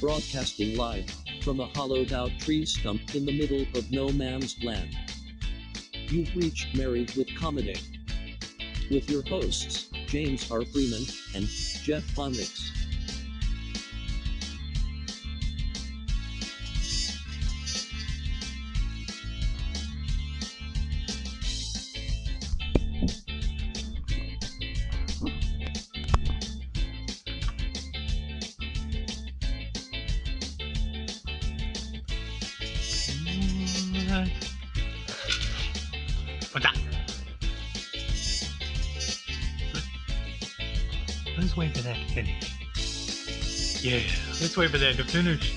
broadcasting live from a hollowed out tree stump in the middle of no man's land. You've reached Married with Comedy. With your hosts, James R. Freeman and Jeff Onyx. For that to finish.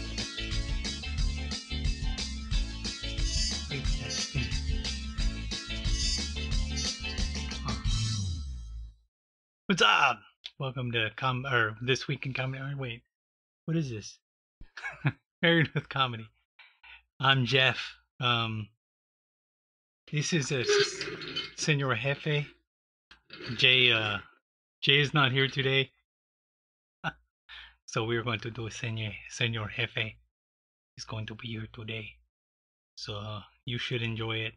Oh. What's up? Welcome to com or this week in comedy. Or wait, what is this? Married with comedy. I'm Jeff. Um, this is a Senor Jefe. Jay, uh, Jay is not here today. So we're going to do Senor, Senor Jefe. He's going to be here today. So uh, you should enjoy it.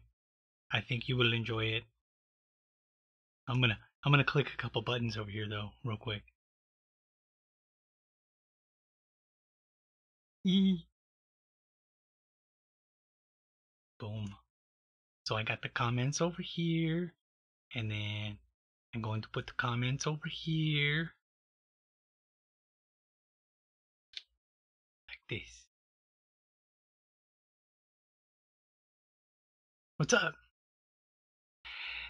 I think you will enjoy it. I'm gonna, I'm gonna click a couple buttons over here though, real quick. Eee. Boom. So I got the comments over here, and then I'm going to put the comments over here. This. What's up?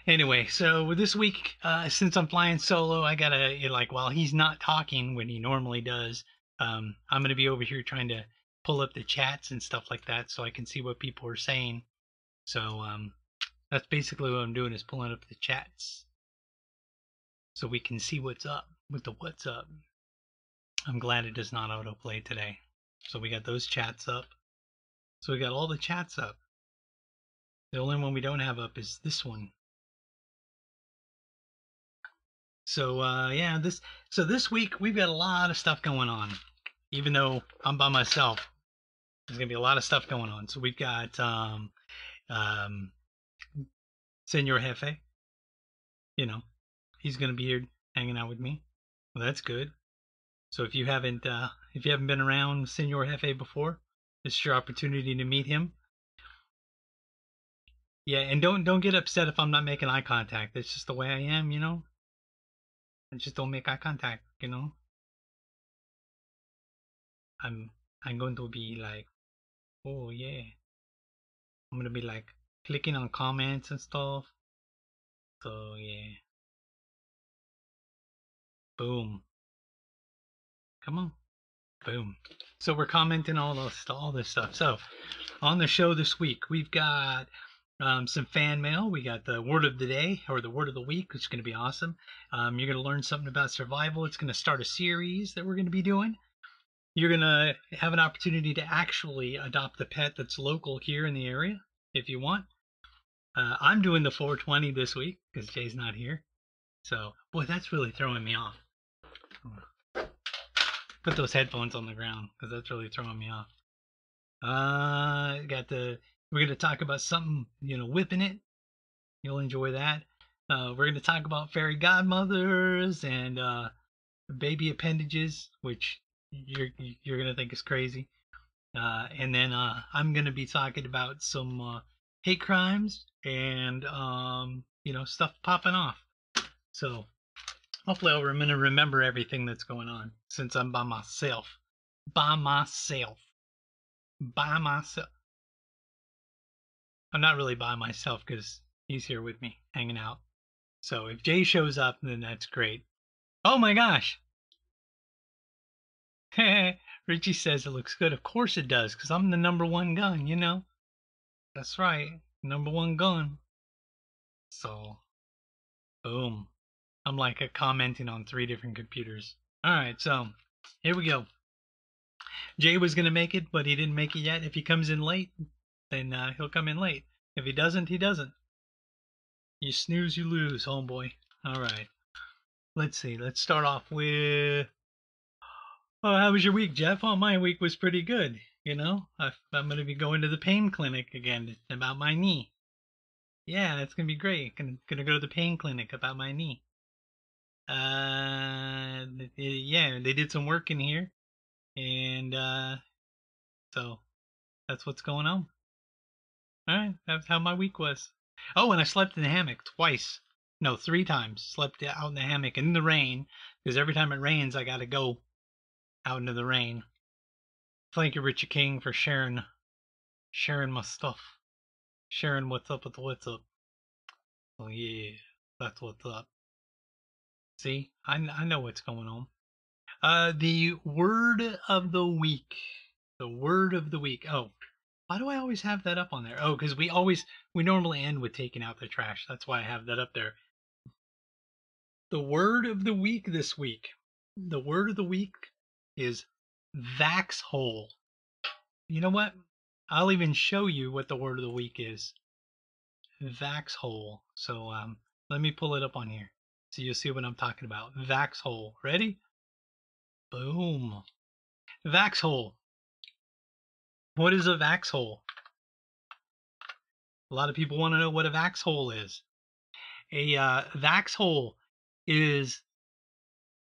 Anyway, so this week, uh, since I'm flying solo, I gotta, like, while he's not talking when he normally does, um, I'm gonna be over here trying to pull up the chats and stuff like that so I can see what people are saying. So um, that's basically what I'm doing is pulling up the chats so we can see what's up with the what's up. I'm glad it does not autoplay today. So we got those chats up. So we got all the chats up. The only one we don't have up is this one. So uh, yeah, this so this week we've got a lot of stuff going on. Even though I'm by myself, there's gonna be a lot of stuff going on. So we've got um, um, Senor Jefe. You know, he's gonna be here hanging out with me. Well, that's good. So if you haven't uh, if you haven't been around Senor Jefe before, this is your opportunity to meet him. Yeah, and don't don't get upset if I'm not making eye contact. That's just the way I am, you know. I just don't make eye contact, you know. I'm I'm going to be like, oh yeah. I'm gonna be like clicking on comments and stuff. So yeah. Boom. Come on. Boom. So we're commenting all this all this stuff. So on the show this week we've got um, some fan mail. We got the word of the day or the word of the week, which is going to be awesome. Um, you're going to learn something about survival. It's going to start a series that we're going to be doing. You're going to have an opportunity to actually adopt a pet that's local here in the area if you want. Uh, I'm doing the 420 this week because Jay's not here. So, boy, that's really throwing me off. Put those headphones on the ground because that's really throwing me off. Uh, got the. We're gonna talk about something, you know, whipping it. You'll enjoy that. Uh, we're gonna talk about fairy godmothers and uh, baby appendages, which you're you're gonna think is crazy. Uh, and then uh, I'm gonna be talking about some uh, hate crimes and um, you know stuff popping off. So hopefully I'm gonna remember everything that's going on since I'm by myself, by myself, by myself. I'm not really by myself because he's here with me, hanging out. So if Jay shows up, then that's great. Oh my gosh! Richie says it looks good. Of course it does, because I'm the number one gun, you know? That's right. Number one gun. So, boom. I'm like commenting on three different computers. Alright, so here we go. Jay was to make it, but he didn't make it yet. If he comes in late, then uh, he'll come in late. If he doesn't, he doesn't. You snooze, you lose, homeboy. Alright. Let's see. Let's start off with Oh, how was your week, Jeff? Oh, my week was pretty good. You know, I'm going to be going to the pain clinic again about my knee. Yeah, it's going to be great. Going to go to the pain clinic about my knee. Uh, yeah, they did some work in here. And, uh, so that's what's going on. All right, that's how my week was. Oh, and I slept in the hammock twice. No, three times. Slept out in the hammock in the rain because every time it rains, I got to go out into the rain. Thank you, Richard King, for sharing sharing my stuff, sharing what's up with what's up. Oh yeah, that's what's up. See, I I know what's going on. Uh, the word of the week. The word of the week. Oh, why do I always have that up on there? Oh, because we always we normally end with taking out the trash. That's why I have that up there. The word of the week this week. The word of the week is Vaxhole. You know what? I'll even show you what the word of the week is. Vaxhole. So um, let me pull it up on here so you'll see what I'm talking about. Vaxhole. Ready? Boom. Vaxhole. What is a Vaxhole? A lot of people want to know what a Vaxhole is. A uh, Vaxhole is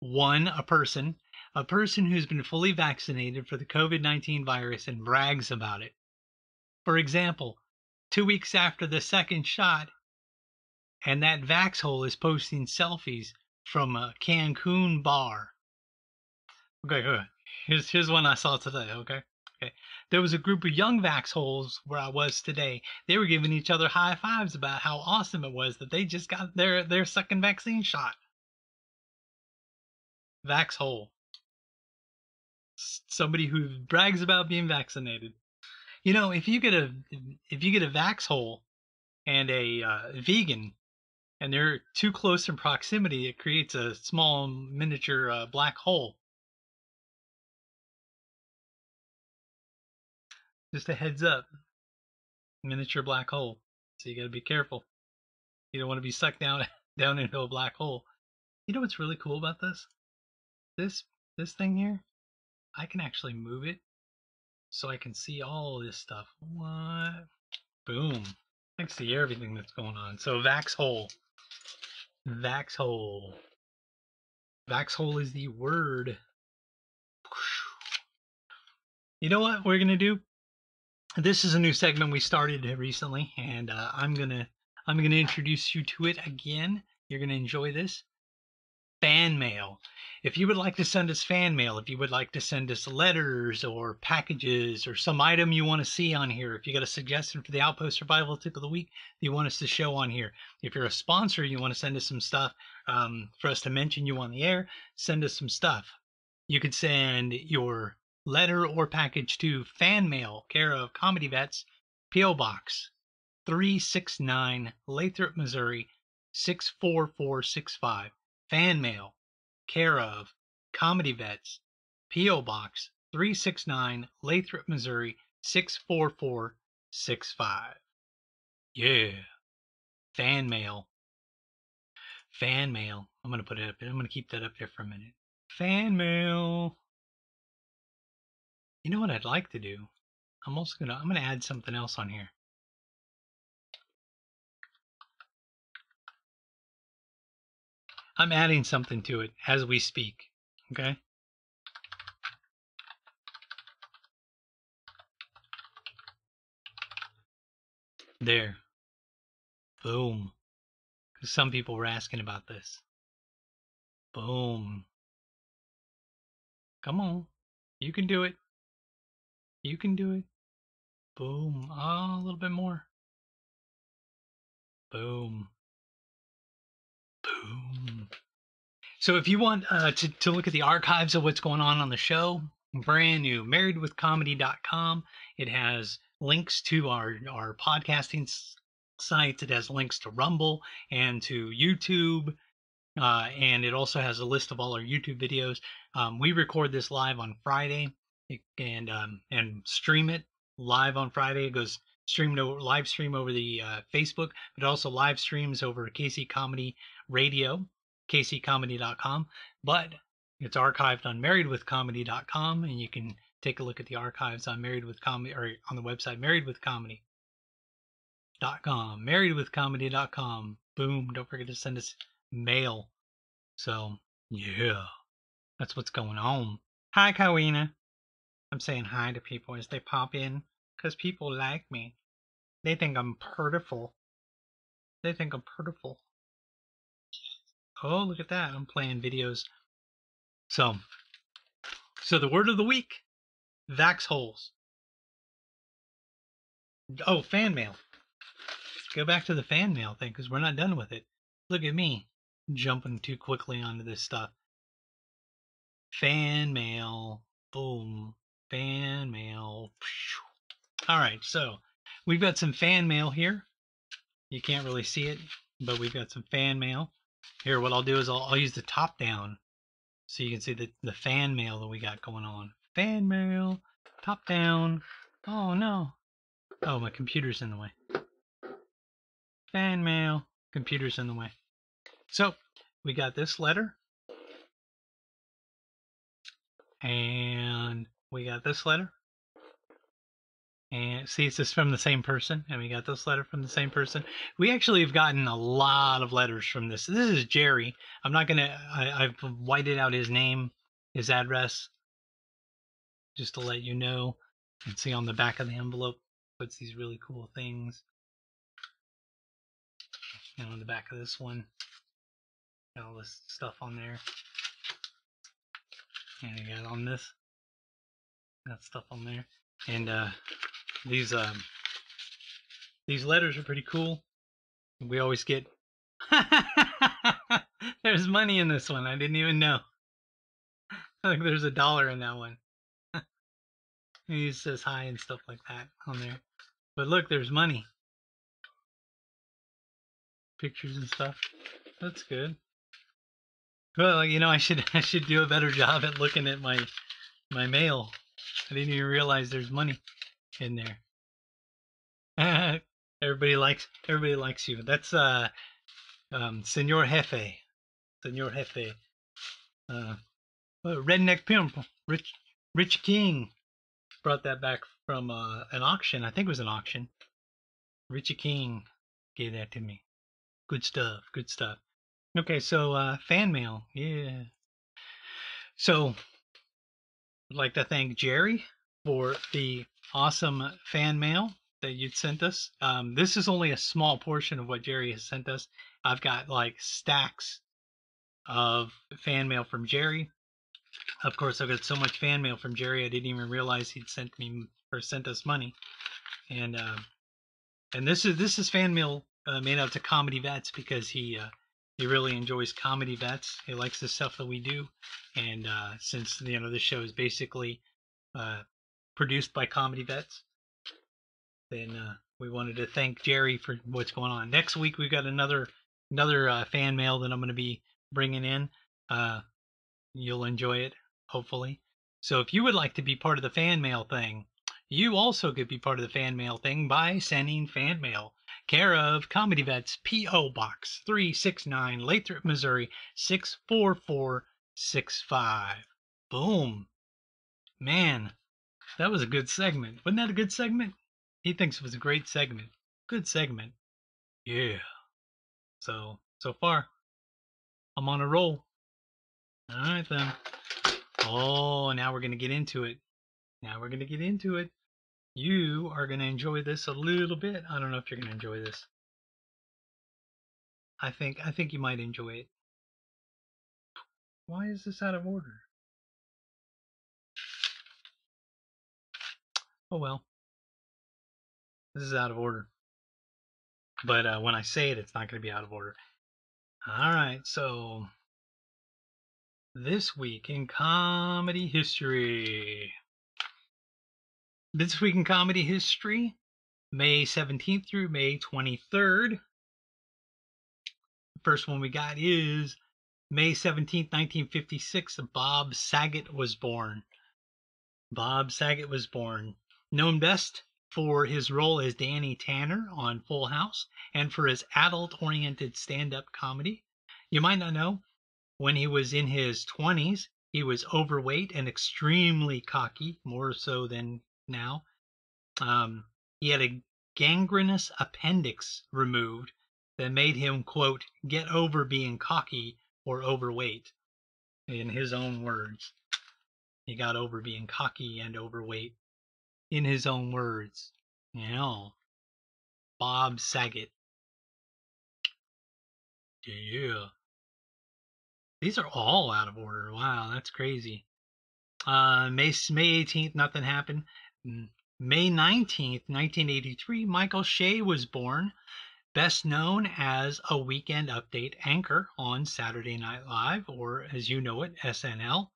one, a person a person who's been fully vaccinated for the COVID 19 virus and brags about it. For example, two weeks after the second shot, and that Vaxhole is posting selfies from a Cancun bar. Okay, good. Here's, here's one I saw today, okay? Okay. There was a group of young Vaxholes where I was today. They were giving each other high fives about how awesome it was that they just got their, their second vaccine shot. Vaxhole somebody who brags about being vaccinated. You know, if you get a if you get a Vaxhole and a uh, vegan, and they're too close in proximity, it creates a small miniature uh, black hole. Just a heads up, miniature black hole. So you got to be careful. You don't want to be sucked down down into a black hole. You know what's really cool about this? This this thing here I can actually move it so I can see all this stuff. What? Boom. I can see everything that's going on. So Vaxhole. Vaxhole. Vaxhole is the word. You know what we're gonna do? This is a new segment we started recently, and uh, I'm gonna I'm gonna introduce you to it again. You're gonna enjoy this fan mail. If you would like to send us fan mail, if you would like to send us letters or packages or some item you want to see on here, if you got a suggestion for the Outpost Survival Tip of the Week that you want us to show on here, if you're a sponsor, you want to send us some stuff um, for us to mention you on the air, send us some stuff. You could send your letter or package to fan mail, care of Comedy Vets, P.O. Box 369, Lathrop, Missouri 64465 fan mail, care of Comedy Vets, P.O. Box 369, Lathrop, Missouri 64465. Yeah. Fan mail. Fan mail. I'm going to put it up. I'm going to keep that up there for a minute. Fan mail. You know what I'd like to do? I'm also going to I'm going to add something else on here. I'm adding something to it as we speak. Okay. There. Boom. Because some people were asking about this. Boom. Come on. You can do it. You can do it. Boom. Oh, a little bit more. Boom. So if you want uh, to, to look at the archives of what's going on on the show, brand new, marriedwithcomedy.com. It has links to our, our podcasting sites. It has links to Rumble and to YouTube. Uh, and it also has a list of all our YouTube videos. Um, we record this live on Friday and um, and stream it live on Friday. It goes streamed over live stream over the uh, Facebook, but also live streams over KC Comedy Radio, kccomedy.com. But It's archived on marriedwithcomedy.com, and you can take a look at the archives on Married with Comedy or on the website marriedwithcomedy.com. Marriedwithcomedy.com. Boom! Don't forget to send us mail. So yeah, that's what's going on. Hi, Kawina. I'm saying hi to people as they pop in because people like me. They think I'm purtiful. They think I'm purtiful. Oh, look at that. I'm playing videos. So, so the word of the week, vax holes. Oh, fan mail. Go back to the fan mail thing because we're not done with it. Look at me jumping too quickly onto this stuff. Fan mail. Boom. Fan mail. All right, so we've got some fan mail here. You can't really see it, but we've got some fan mail. Here, what I'll do is I'll, I'll use the top down so you can see the, the fan mail that we got going on. Fan mail, top down. Oh no. Oh, my computer's in the way. Fan mail, computer's in the way. So, we got this letter. And we got this letter. And see, it's just from the same person. And we got this letter from the same person. We actually have gotten a lot of letters from this. This is Jerry. I'm not going to, I've whited out his name, his address, just to let you know. And see on the back of the envelope, puts these really cool things. Know, on the back of this one, all this stuff on there. And got on this, that stuff on there. And, uh, these um these letters are pretty cool. We always get There's money in this one. I didn't even know. I think there's a dollar in that one. he says hi and stuff like that on there. But look, there's money. Pictures and stuff. That's good. Well, you know, I should I should do a better job at looking at my my mail. I didn't even realize there's money in there. everybody likes everybody likes you. That's uh um Senor Jefe. Senor Jefe. Uh, Redneck Pimp, Rich Rich King brought that back from uh, an auction. I think it was an auction. Richie King gave that to me. Good stuff. Good stuff. Okay, so uh, fan mail. Yeah. So, I'd like to thank Jerry for the awesome fan mail that you'd sent us. Um, this is only a small portion of what Jerry has sent us. I've got like stacks of fan mail from Jerry. Of course, I've got so much fan mail from Jerry, I didn't even realize he'd sent me or sent us money. And uh, and this is this is fan mail uh, made out to comedy vets because he uh, he really enjoys comedy vets. He likes the stuff that we do, and uh, since you know the show is basically uh, produced by Comedy Vets. Then uh, we wanted to thank Jerry for what's going on. Next week we've got another another uh, fan mail that I'm going to be bringing in. Uh, you'll enjoy it, hopefully. So if you would like to be part of the fan mail thing, you also could be part of the fan mail thing by sending fan mail. Care of Comedy Vets, P.O. Box 369, Lathrop, Missouri 64465. Boom. Man, that was a good segment. Wasn't that a good segment? He thinks it was a great segment. Good segment. Yeah. So, so far, I'm on a roll. All right, then. Oh, now we're going to get into it. Now we're going to get into it. You are going to enjoy this a little bit. I don't know if you're going to enjoy this. I think I think you might enjoy it. Why is this out of order? Oh well. This is out of order. But uh, when I say it, it's not going to be out of order. All right, so this week in comedy history. This week in comedy history, May 17th through May 23rd. The first one we got is May 17th, 1956. Bob Saget was born. Bob Saget was born known best for his role as Danny Tanner on Full House and for his adult oriented stand up comedy. You might not know, when he was in his 20s, He was overweight and extremely cocky, more so than now. Um, he had a gangrenous appendix removed that made him, quote, get over being cocky or overweight, in his own words. He got over being cocky and overweight, in his own words. You know, Bob Saget. Yeah. These are all out of order. Wow, that's crazy. Uh, May May 18th, nothing happened. May 19th, 1983, Michael Che was born, best known as a weekend update anchor on Saturday Night Live, or as you know it, SNL.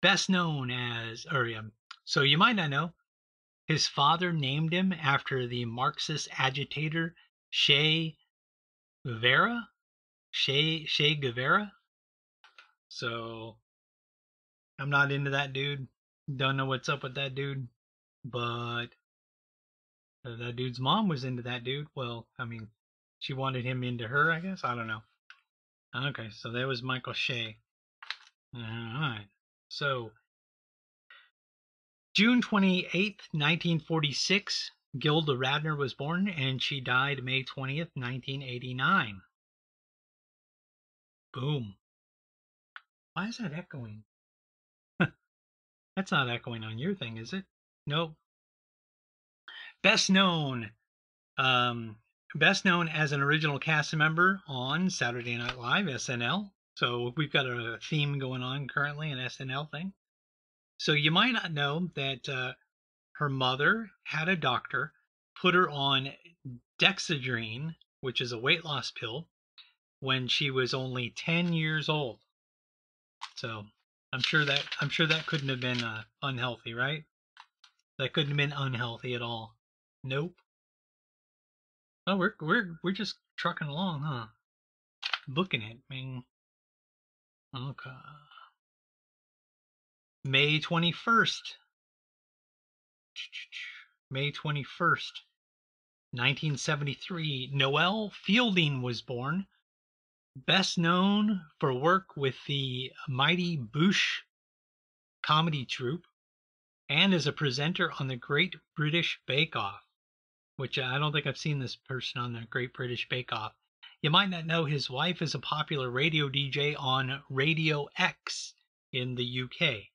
Best known as, or yeah, so you might not know, his father named him after the Marxist agitator Che Guevara. Che Che Guevara. So I'm not into that dude. Don't know what's up with that dude. But uh, that dude's mom was into that dude. Well, I mean, she wanted him into her, I guess. I don't know. Okay, so that was Michael Che. All right. So, June 28, 1946, Gilda Radner was born, and she died May 20th, 1989. Boom. Why is that echoing? That's not echoing on your thing, is it? Nope. Best known, um, best known as an original cast member on Saturday Night Live (SNL). So we've got a theme going on currently, an SNL thing. So you might not know that uh, her mother had a doctor put her on Dexedrine, which is a weight loss pill, when she was only 10 years old. So I'm sure that I'm sure that couldn't have been uh, unhealthy, right? That couldn't have been unhealthy at all. Nope. Oh, we're we're we're just trucking along, huh? Booking it, I mean. Okay. May twenty first. May twenty first, nineteen seventy three. Noel Fielding was born. Best known for work with the Mighty Boosh comedy troupe and as a presenter on the Great British Bake Off, which I don't think I've seen this person on the Great British Bake Off. You might not know his wife is a popular radio DJ on Radio X in the UK.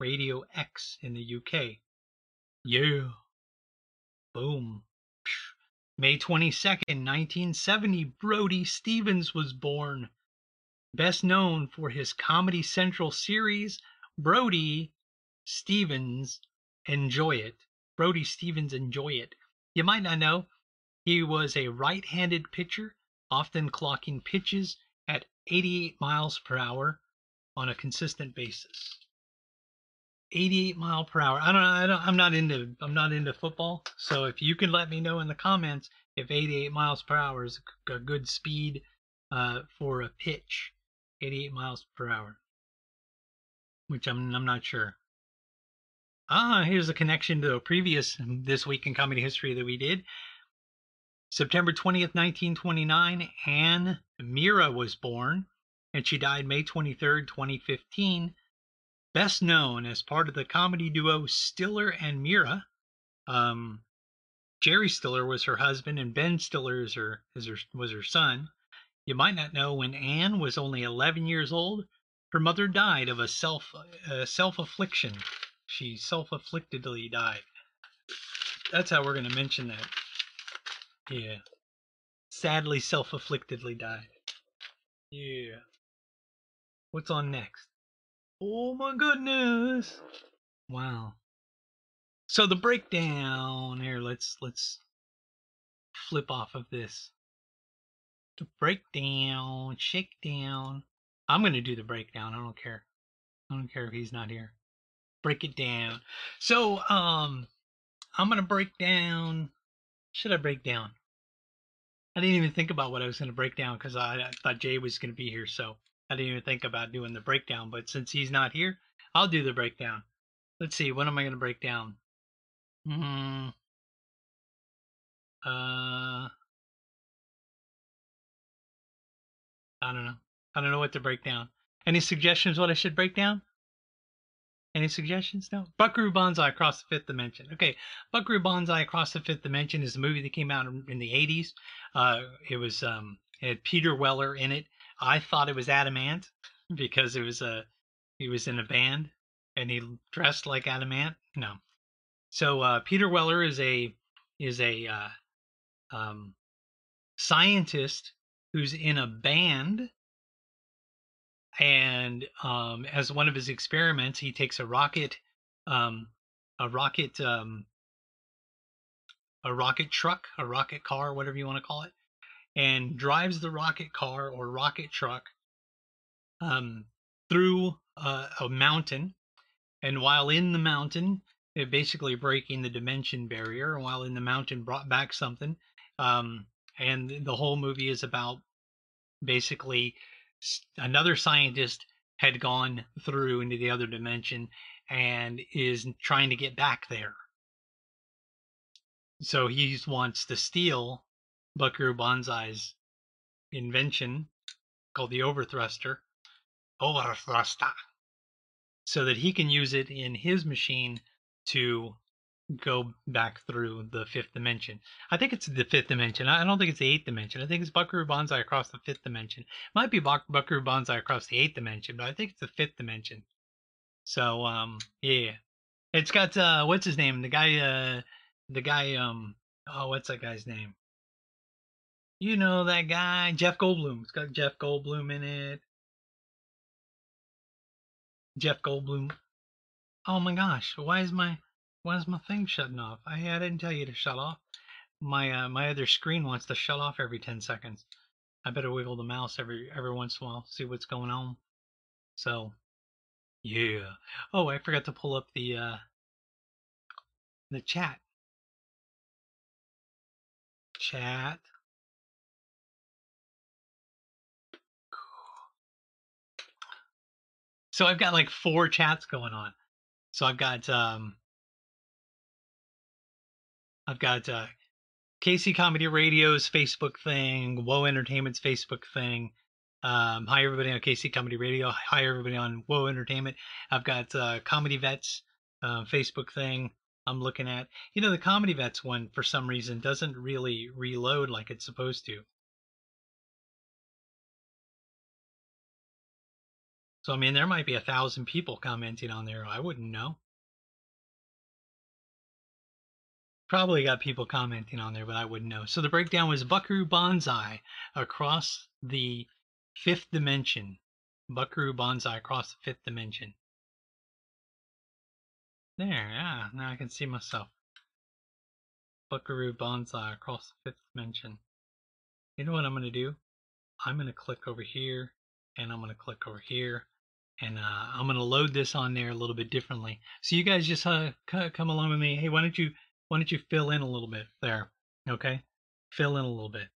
Radio X in the UK. Yeah. Boom. May 22nd, 1970, Brody Stevens was born. Best known for his Comedy Central series, Brody Stevens Enjoy It. Brody Stevens Enjoy It. You might not know, he was a right handed pitcher, often clocking pitches at 88 miles per hour on a consistent basis. 88 mile per hour. I don't know. I don't, I'm not into. I'm not into football. So if you can let me know in the comments if 88 miles per hour is a good speed uh, for a pitch, 88 miles per hour, which I'm I'm not sure. Ah, here's a connection to a previous This Week in Comedy History that we did. September 20th, 1929, Anne Meara was born, and she died May 23rd, 2015. Best known as part of the comedy duo Stiller and Meara. Um, Jerry Stiller was her husband, and Ben Stiller is her, is her, was her son. You might not know when Anne was only 11 years old, her mother died of a self uh, self affliction she self afflictedly died. That's how we're going to mention that. Yeah. Sadly self afflictedly died. Yeah. What's on next? Oh my goodness. Wow. So the breakdown here, let's let's flip off of this. The breakdown, shakedown. I'm gonna do the breakdown. I don't care. I don't care if he's not here break it down. So, um, I'm gonna break down. Should I break down? I didn't even think about what I was gonna break down because I, I thought Jay was gonna be here, so I didn't even think about doing the breakdown. But since he's not here, I'll do the breakdown. Let's see, what am I gonna break down? Hmm. Uh. I don't know. I don't know what to break down. Any suggestions what I should break down? Any suggestions? No. Buckaroo Banzai Across the Fifth Dimension. Okay, Buckaroo Banzai Across the Fifth Dimension is a movie that came out in the '80s. Uh, it was um, it had Peter Weller in it. I thought it was Adam Ant because it was a he was in a band and he dressed like Adam Ant. No. So uh, Peter Weller is a is a uh, um, scientist who's in a band and um, as one of his experiments, he takes a rocket, um, a rocket, um, a rocket truck, a rocket car, whatever you want to call it, and drives the rocket car or rocket truck um, through a, mountain. And while in the mountain, it basically breaking the dimension barrier. While in the mountain, brought back something. Um, and the whole movie is about basically another scientist had gone through into the other dimension and is trying to get back there. So he wants to steal Buckaroo Banzai's invention called the overthruster, overthruster, so that he can use it in his machine to go back through the fifth dimension. I think it's the fifth dimension. I don't think it's the eighth dimension. I think it's Buckaroo Banzai across the fifth dimension. It might be Buck- Buckaroo Banzai across the eighth dimension, but I think it's the fifth dimension. So um yeah. It's got uh what's his name? The guy uh the guy um oh what's that guy's name? You know that guy, Jeff Goldblum. It's got Jeff Goldblum in it. Jeff Goldblum. Oh my gosh, why is my why is my thing shutting off? I, I didn't tell you to shut off. My uh, my other screen wants to shut off every 10 seconds. I better wiggle the mouse every every once in a while, see what's going on. So, yeah. Oh, I forgot to pull up the uh, the chat. Chat. So I've got like four chats going on. So I've got um I've got uh, KC Comedy Radio's Facebook thing, Whoa Entertainment's Facebook thing. Um, hi everybody on KC Comedy Radio. Hi everybody on Whoa Entertainment. I've got uh, Comedy Vets uh, Facebook thing. I'm looking at. You know the Comedy Vets one for some reason doesn't really reload like it's supposed to. So I mean, there might be a thousand people commenting on there. I wouldn't know. Probably got people commenting on there, but I wouldn't know. So the breakdown was Buckaroo Banzai across the fifth dimension. Buckaroo Banzai across the fifth dimension. There, yeah, now I can see myself. Buckaroo Banzai across the fifth dimension. You know what I'm going to do? I'm going to click over here, and I'm going to click over here, and uh, I'm going to load this on there a little bit differently. So you guys just uh, come along with me. Hey, why don't you why don't you fill in a little bit there? Okay, fill in a little bit.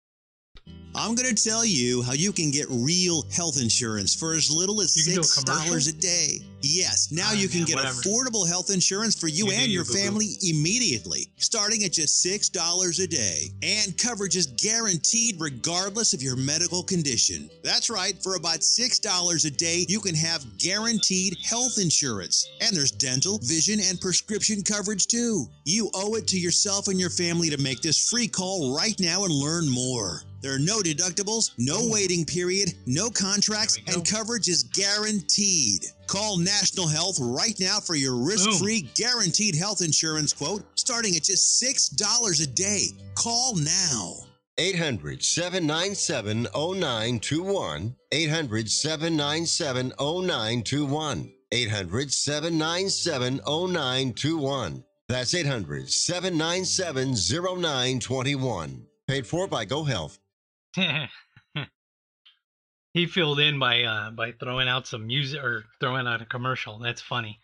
I'm going to tell you how you can get real health insurance for as little as $6 a day. Yes, now oh, you can man, get whatever. affordable health insurance for you, you and your family immediately, starting at just $6 a day. And coverage is guaranteed regardless of your medical condition. That's right, for about $6 a day, you can have guaranteed health insurance. And there's dental, vision, and prescription coverage too. You owe it to yourself and your family to make this free call right now and learn more. There are no deductibles, no waiting period, no contracts, and coverage is guaranteed. Call National Health right now for your risk free guaranteed health insurance quote starting at just $6 a day. Call now. 800 797 0921. 800 797 0921. 800 797 0921. That's 800 797 0921. Paid for by Go Health. he filled in by uh, by throwing out some music or throwing out a commercial. That's funny.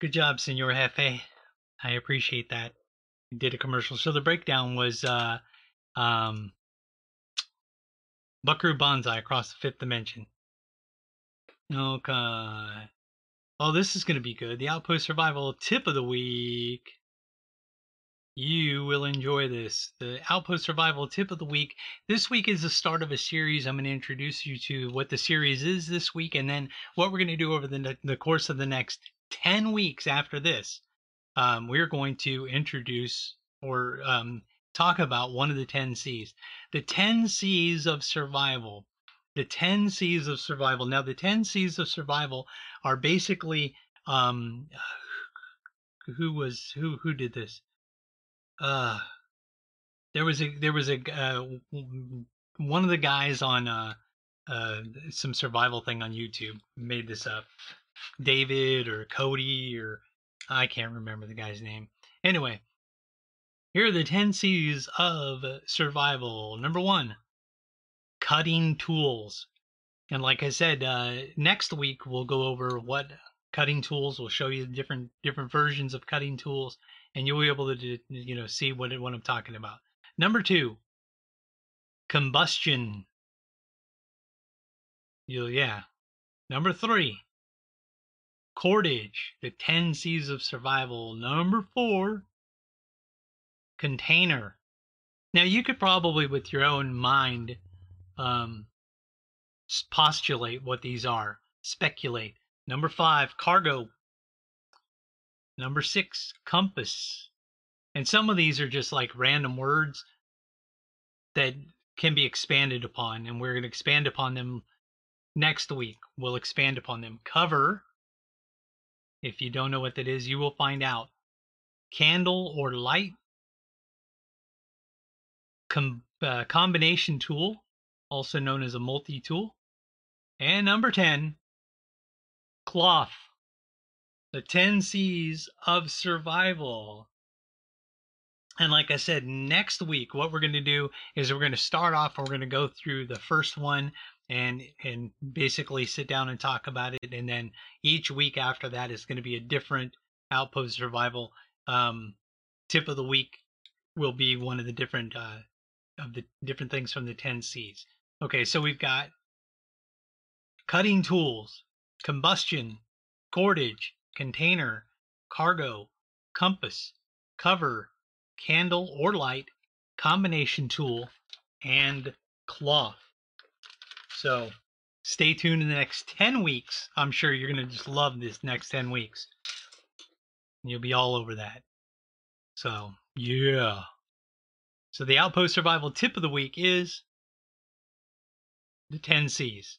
Good job, Senor Jefe. I appreciate that. He did a commercial. So the breakdown was uh, um, Buckaroo Banzai across the fifth dimension. Okay. Oh, this is going to be good. The Outpost Survival tip of the week. You will enjoy this. The Outpost Survival Tip of the Week. This week is the start of a series. I'm going to introduce you to what the series is this week and then what we're going to do over the, the course of the next 10 weeks after this, um, we're going to introduce or um, talk about one of the 10 C's. The 10 C's of survival. The 10 C's of survival. Now, the 10 C's of survival are basically um, who was who who did this? Uh, there was a there was a uh, one of the guys on uh, uh, some survival thing on YouTube made this up. David or Cody or I can't remember the guy's name. Anyway, here are the 10 C's of survival. Number one, cutting tools. And like I said, uh, next week we'll go over what cutting tools. We'll show you different different versions of cutting tools, and you'll be able to you know see what what I'm talking about. Number two, combustion. You'll yeah. Number three, cordage. The ten C's of survival. Number four, container. Now you could probably, with your own mind, um, postulate what these are, speculate. Number five, cargo. Number six, compass. And some of these are just like random words that can be expanded upon, and we're going to expand upon them next week. We'll expand upon them. Cover. If you don't know what that is, you will find out. Candle or light. Com- uh, combination tool, also known as a multi tool. And number 10, cloth. The 10 C's of survival. And like I said, next week, what we're going to do is we're going to start off, and we're going to go through the first one and and basically sit down and talk about it. And then each week after that is going to be a different outpost survival. Um, tip of the week will be one of the different uh, of the different things from the 10 C's. Okay, so we've got cutting tools, combustion, cordage, container, cargo, compass, cover, candle or light, combination tool, and cloth. So stay tuned in the next 10 weeks. I'm sure you're going to just love this next 10 weeks. You'll be all over that. So, yeah. So the Outpost Survival tip of the week is the 10 C's.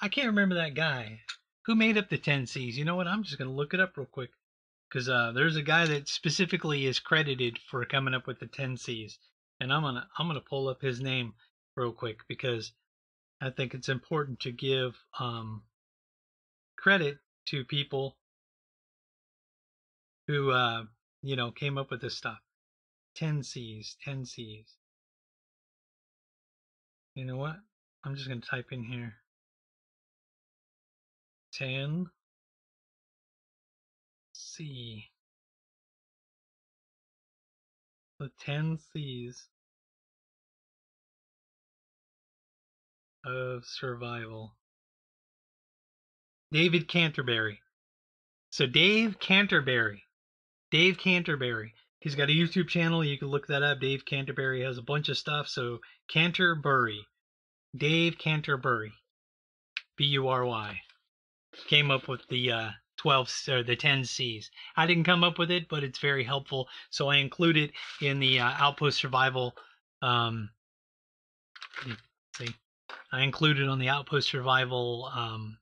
I can't remember that guy. Who made up the 10 C's? You know what? I'm just going to look it up real quick. Because uh, there's a guy that specifically is credited for coming up with the 10 C's. And I'm gonna I'm gonna pull up his name real quick because I think it's important to give um, credit to people who uh, you know came up with this stuff. 10 C's, 10 C's. You know what? I'm just gonna type in here 10 C. The 10 C's of survival. David Canterbury. So Dave Canterbury. Dave Canterbury. He's got a YouTube channel. You can look that up. Dave Canterbury has a bunch of stuff. So Canterbury. Dave Canterbury. B U R Y came up with the uh, 12 or the 10 C's. I didn't come up with it, but it's very helpful. So I include it in the uh, Outpost Survival. Um, see, I included on the Outpost Survival um,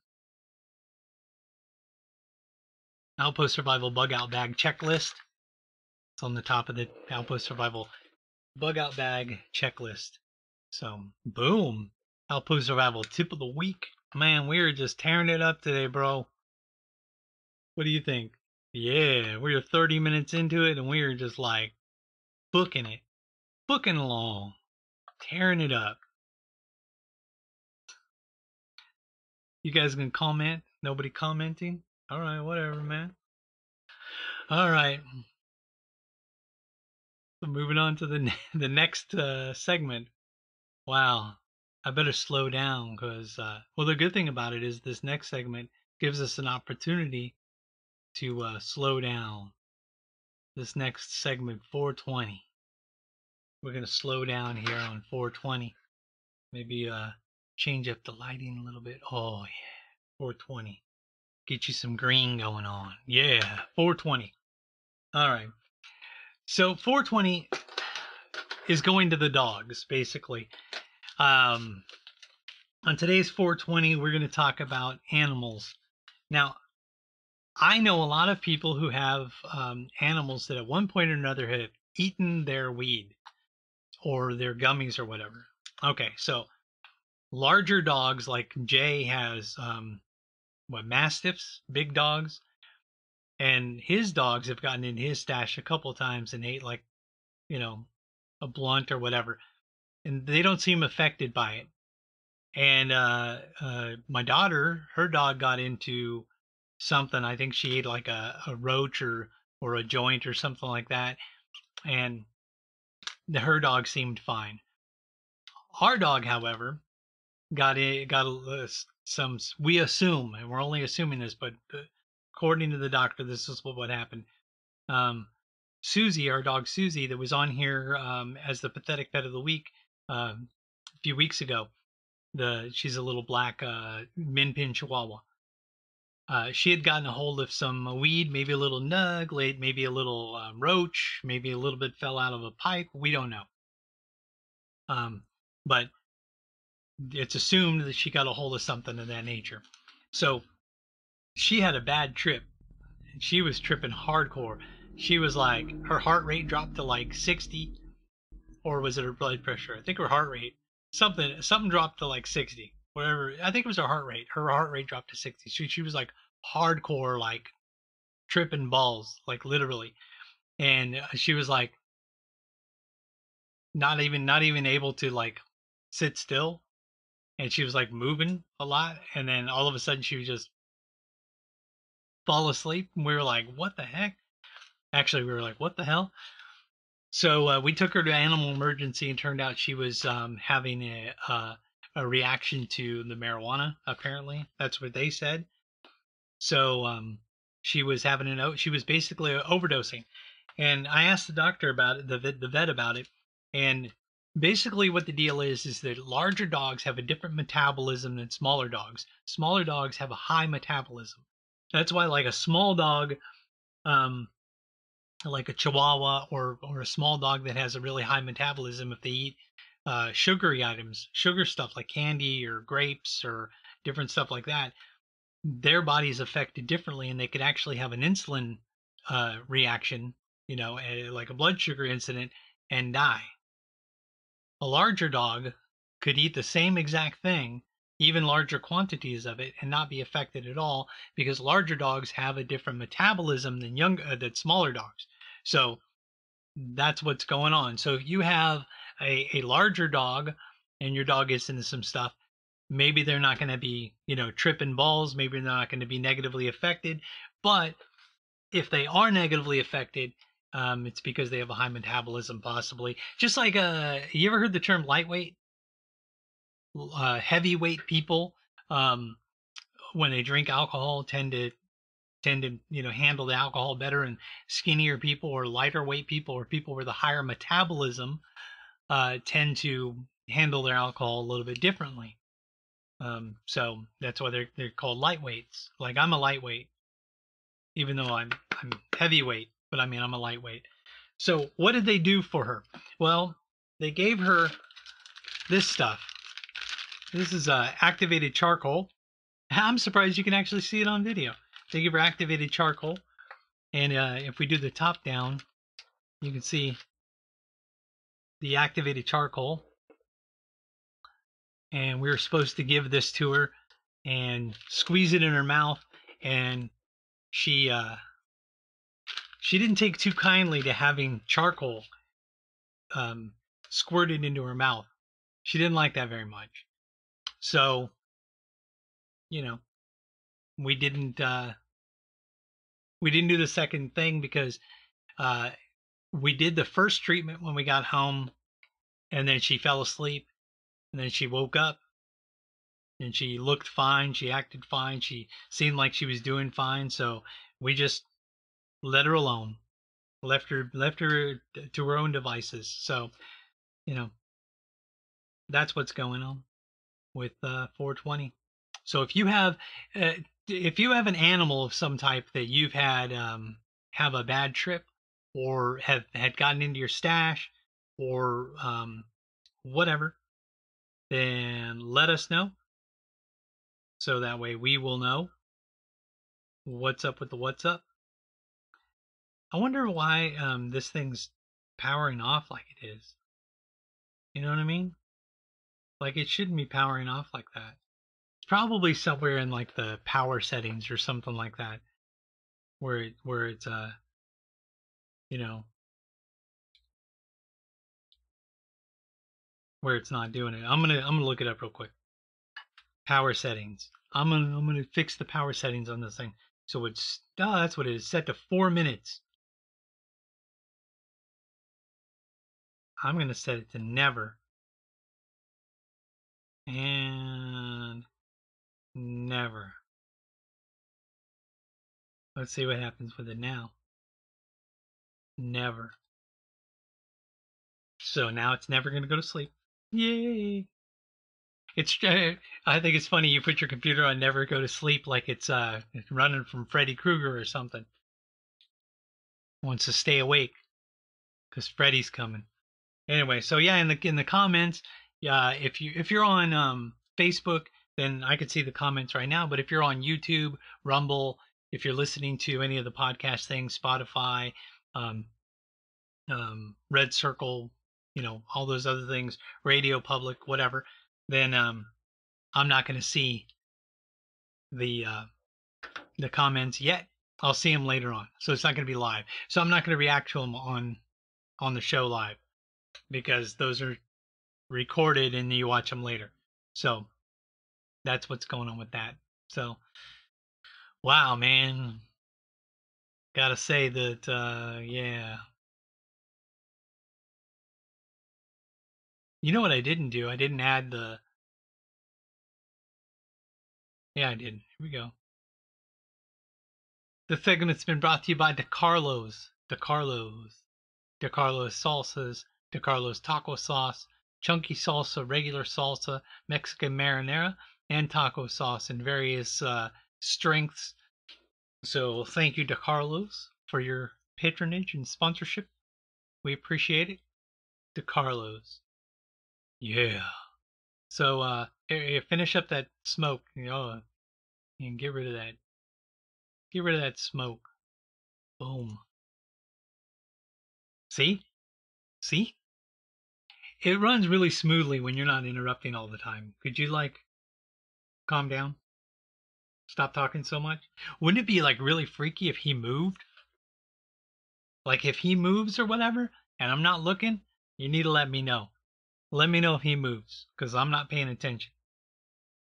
Outpost Survival Bug Out Bag checklist. It's on the top of the Outpost Survival Bug Out Bag checklist. So, boom. Outpost Survival tip of the week. Man, we are just tearing it up today, bro. What do you think? Yeah, we're 30 minutes into it and we are just like booking it, booking along, tearing it up. You guys can comment? Nobody commenting? All right, whatever, man. All right. So moving on to the the next uh, segment. Wow, I better slow down because, uh, well, the good thing about it is this next segment gives us an opportunity to uh, slow down. This next segment, 420. We're going to slow down here on 420. Maybe uh, change up the lighting a little bit. Oh, yeah, 420. Get you some green going on. Yeah, 420. All right. So 420 is going to the dogs, basically. Um, on today's 420, we're going to talk about animals. Now, I know a lot of people who have um, animals that at one point or another have eaten their weed or their gummies or whatever. Okay, so larger dogs like Jay has um, what mastiffs, big dogs, and his dogs have gotten in his stash a couple times and ate like, you know, a blunt or whatever, and they don't seem affected by it. And uh, uh, my daughter, her dog got into something. I think she ate like a, a roach or or a joint or something like that, and the, her dog seemed fine. Our dog, however, got a, got a, some. We assume, and we're only assuming this, but uh, according to the doctor, this is what, what happened. Um, Susie, our dog Susie, that was on here um, as the pathetic pet of the week uh, a few weeks ago. The she's a little black uh, min pin Chihuahua. Uh, she had gotten a hold of some weed, maybe a little nug, maybe a little um, roach, maybe a little bit fell out of a pipe. We don't know. Um, but it's assumed that she got a hold of something of that nature. So she had a bad trip. She was tripping hardcore. She was like, her heart rate dropped to like 60, or was it her blood pressure? I think her heart rate, something, something dropped to like 60, whatever. I think it was her heart rate. Her heart rate dropped to 60. She, she was like hardcore, like tripping balls, like literally. And uh, she was like, not even, not even able to like sit still and she was like moving a lot and then all of a sudden she was just fall asleep and we were like what the heck actually we were like what the hell so uh, we took her to animal emergency and turned out she was um, having a, uh, a reaction to the marijuana apparently. That's what they said. So um, she was having an she was basically overdosing. And i asked the doctor about it the, the vet about it. And basically what the deal is is that larger dogs have a different metabolism than smaller dogs. Smaller dogs have a high metabolism. That's why like a small dog um like a chihuahua or or a small dog that has a really high metabolism if they eat uh, sugary items sugar stuff like candy or grapes or different stuff like that their body is affected differently and they could actually have an insulin uh, reaction you know a, like a blood sugar incident and die. A larger dog could eat the same exact thing, even larger quantities of it, and not be affected at all because larger dogs have a different metabolism than young uh, than smaller dogs. So that's what's going on. So if you have a, a larger dog and your dog gets into some stuff, maybe they're not going to be, you know, tripping balls, maybe they're not going to be negatively affected, but if they are negatively affected, um, it's because they have a high metabolism, possibly. Just like uh, you ever heard the term lightweight? Uh, heavyweight people, um, when they drink alcohol, tend to tend to you know handle the alcohol better, and skinnier people or lighter weight people or people with a higher metabolism uh, tend to handle their alcohol a little bit differently. Um, so that's why they're they're called lightweights. Like I'm a lightweight, even though I'm I'm heavyweight but I mean, I'm a lightweight. So, what did they do for her? Well, they gave her this stuff. This is uh, activated charcoal. I'm surprised you can actually see it on video. They give her activated charcoal. And uh, if we do the top down, you can see the activated charcoal. And we were supposed to give this to her and squeeze it in her mouth. And she uh, she didn't take too kindly to having charcoal um, squirted into her mouth. She didn't like that very much. So, you know, we didn't uh, we didn't do the second thing because uh, we did the first treatment when we got home, and then she fell asleep, and then she woke up, and she looked fine. She acted fine. She seemed like she was doing fine. So we just let her alone left her left her to her own devices so you know that's what's going on with uh, 420 so if you have uh, if you have an animal of some type that you've had um, have a bad trip or have had gotten into your stash or um, whatever, then let us know. So that way we will know what's up with the what's up. I wonder why um, this thing's powering off like it is. You know what I mean? Like it shouldn't be powering off like that. It's probably somewhere in like the power settings or something like that, where it where it's uh, you know, where it's not doing it. I'm gonna I'm gonna look it up real quick. Power settings. I'm gonna I'm gonna fix the power settings on this thing. So it's oh, that's what it is. Set to four minutes. I'm to set it to never. And never. Let's see what happens with it now. Never. So now it's never going to go to sleep. Yay! It's uh, I think it's funny you put your computer on never go to sleep like it's uh running from Freddy Krueger or something. Wants to stay awake because Freddy's coming. Anyway, so yeah, in the in the comments, yeah, if you if you're on um, Facebook, then I could see the comments right now. But if you're on YouTube, Rumble, if you're listening to any of the podcast things, Spotify, um, um, Red Circle, you know, all those other things, Radio Public, whatever, then um, I'm not going to see the uh, the comments yet. I'll see them later on, so it's not going to be live. So I'm not going to react to them on on the show live because those are recorded and you watch them later. So that's what's going on with that. So wow, man. Got to say that uh yeah. You know what I didn't do? I didn't add the Yeah, I did. Here we go. The segment's been brought to you by DeCarlo's. DeCarlo's. DeCarlo's salsas DeCarlo's taco sauce, chunky salsa, regular salsa, Mexican marinara, and taco sauce in various uh, strengths. So thank you, DeCarlo's, for your patronage and sponsorship. We appreciate it. DeCarlo's. Yeah. So uh finish up that smoke, you know, and get rid of that. Get rid of that smoke. Boom. See? See? It runs really smoothly when you're not interrupting all the time. Could you like calm down? Stop talking so much? Wouldn't it be like really freaky if he moved? Like if he moves or whatever and I'm not looking, you need to let me know. Let me know if he moves cuz I'm not paying attention.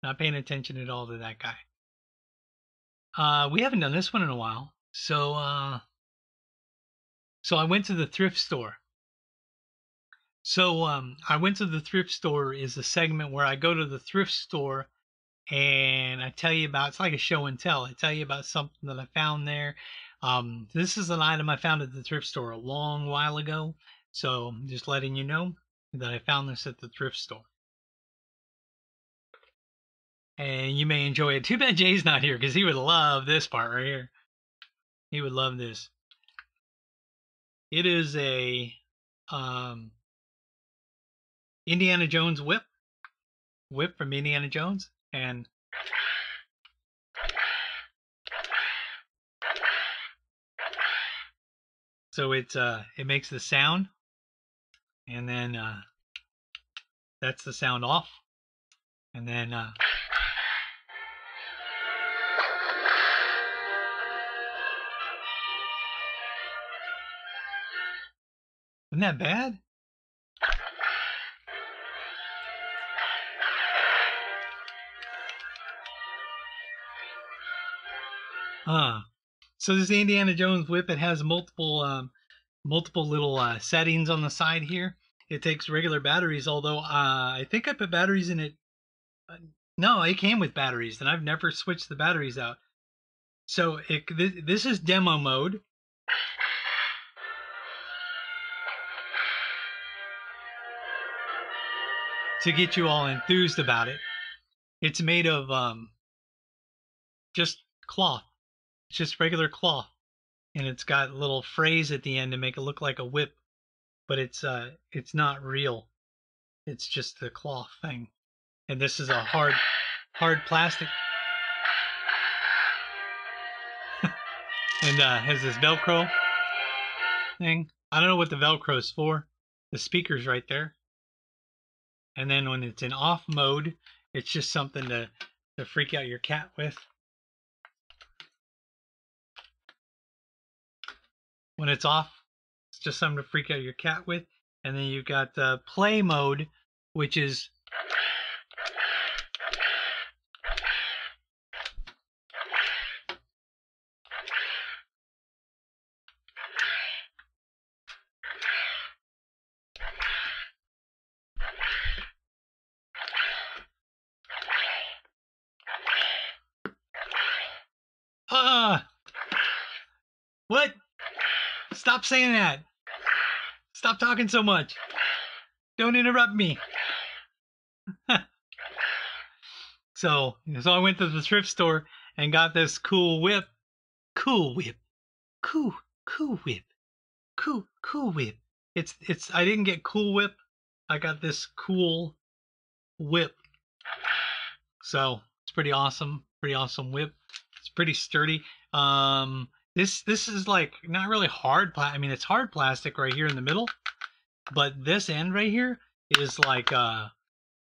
Not paying attention at all to that guy. Uh we haven't done this one in a while. So uh so I went to the thrift store so um, I went to the thrift store is a segment where I go to the thrift store and I tell you about it's like a show and tell. I tell you about something that I found there. Um, this is an item I found at the thrift store a long while ago. So just letting you know that I found this at the thrift store. And you may enjoy it. Too bad Jay's not here because he would love this part right here. He would love this. It is a um, Indiana Jones whip, whip from Indiana Jones, and so it's uh it makes the sound, and then uh, that's the sound off, and then uh, Isn't that bad? Ah, so this Indiana Jones whip it has multiple um, multiple little uh, settings on the side here. It takes regular batteries, although uh, I think I put batteries in it. Uh, no, it came with batteries, and I've never switched the batteries out. So it, this, this is demo mode. To get you all enthused about it, it's made of um, just cloth. It's just regular cloth, and it's got a little phrase at the end to make it look like a whip, but it's uh it's not real. It's just the cloth thing, and this is a hard hard plastic. and uh, has this Velcro thing. I don't know what the Velcro is for. The speaker's right there. And then when it's in off mode, it's just something to, to freak out your cat with. When it's off, it's just something to freak out your cat with. And then you've got the play mode, which is Stop saying that. Stop talking so much. Don't interrupt me. so, so I went to the thrift store and got this cool whip. Cool whip. Cool, cool whip. Cool, cool whip. It's, it's, I didn't get cool whip. I got this cool whip. So, it's pretty awesome. Pretty awesome whip. It's pretty sturdy. Um, this this is like not really hard plastic. I mean, it's hard plastic right here in the middle, but this end right here is like uh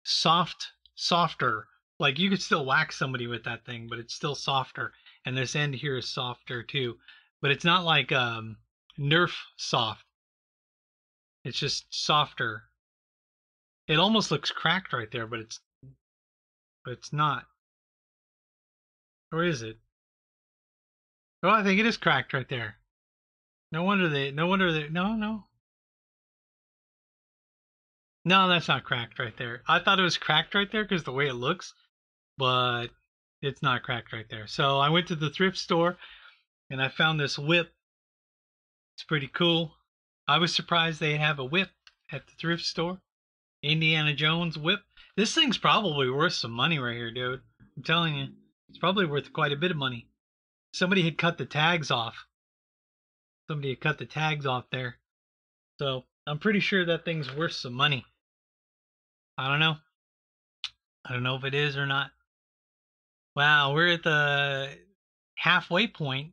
soft, softer. Like you could still whack somebody with that thing, but it's still softer. And this end here is softer too, but it's not like um Nerf soft. It's just softer. It almost looks cracked right there, but it's but it's not. Or is it? Oh, I think it is cracked right there. No wonder they. No wonder they. No, no. No, that's not cracked right there. I thought it was cracked right there because the way it looks, but it's not cracked right there. So I went to the thrift store and I found this whip. It's pretty cool. I was surprised they have a whip at the thrift store. Indiana Jones whip. This thing's probably worth some money right here, dude. I'm telling you. It's probably worth quite a bit of money somebody had cut the tags off. Somebody had cut the tags off there. So I'm pretty sure that thing's worth some money. I don't know. I don't know if it is or not. Wow, we're at the halfway point.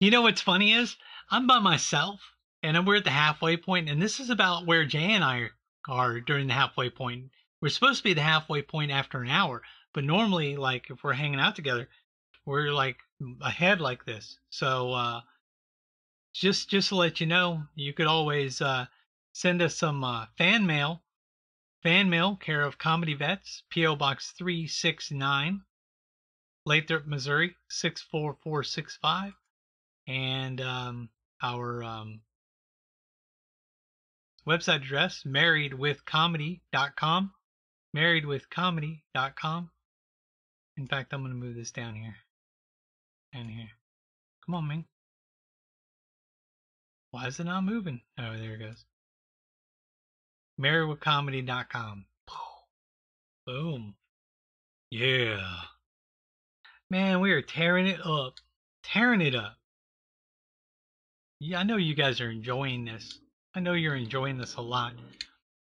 You know what's funny is I'm by myself and we're at the halfway point, and this is about where Jay and I are during the halfway point. We're supposed to be the halfway point after an hour, but normally, like if we're hanging out together, we're like ahead like this. So uh, just just to let you know, you could always uh, send us some uh, fan mail. Fan mail, care of Comedy Vets, P.O. Box 369, Lathrop, Missouri 64465. And um, our um, website address, marriedwithcomedy.com. Marriedwithcomedy.com. In fact, I'm going to move this down here in here. Come on, man. Why is it not moving? Oh, there it goes. MarriedWithComedy.com. Boom. Yeah. Man, we are tearing it up. Tearing it up. Yeah, I know you guys are enjoying this. I know you're enjoying this a lot.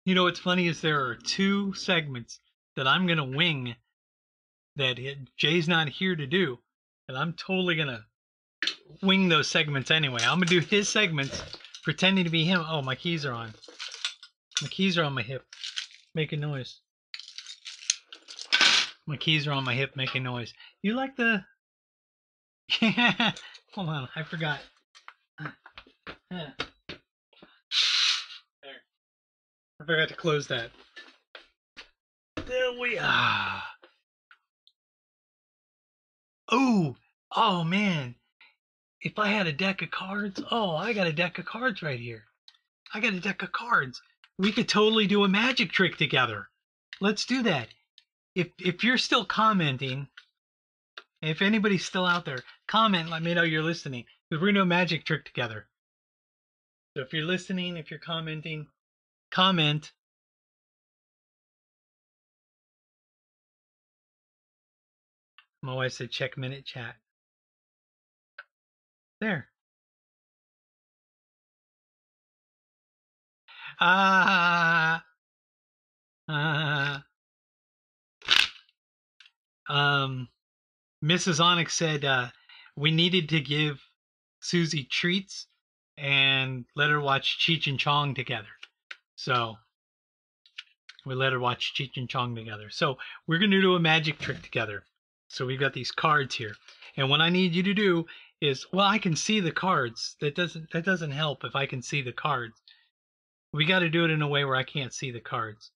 You know what's funny is there are two segments that I'm going to wing that Jay's not here to do. And I'm totally gonna wing those segments anyway. I'm gonna do his segments, pretending to be him. Oh, my keys are on. My keys are on my hip, making noise. My keys are on my hip, making noise. You like the? Yeah. Hold on, I forgot. There. I forgot to close that. There we are. Oh, oh man. If I had a deck of cards, oh, I got a deck of cards right here. I got a deck of cards. We could totally do a magic trick together. Let's do that. If if you're still commenting, if anybody's still out there, comment, let me know you're listening. Because we're gonna do a magic trick together. So if you're listening, if you're commenting, comment My wife said check minute chat. There. Ah. Uh, um, Mrs. Onyx said uh, we needed to give Susie treats and let her watch Cheech and Chong together. So we let her watch Cheech and Chong together. So we're going to do a magic trick together. So we've got these cards here. And what I need you to do is, well, I can see the cards. That doesn't that doesn't help if I can see the cards. We got to do it in a way where I can't see the cards.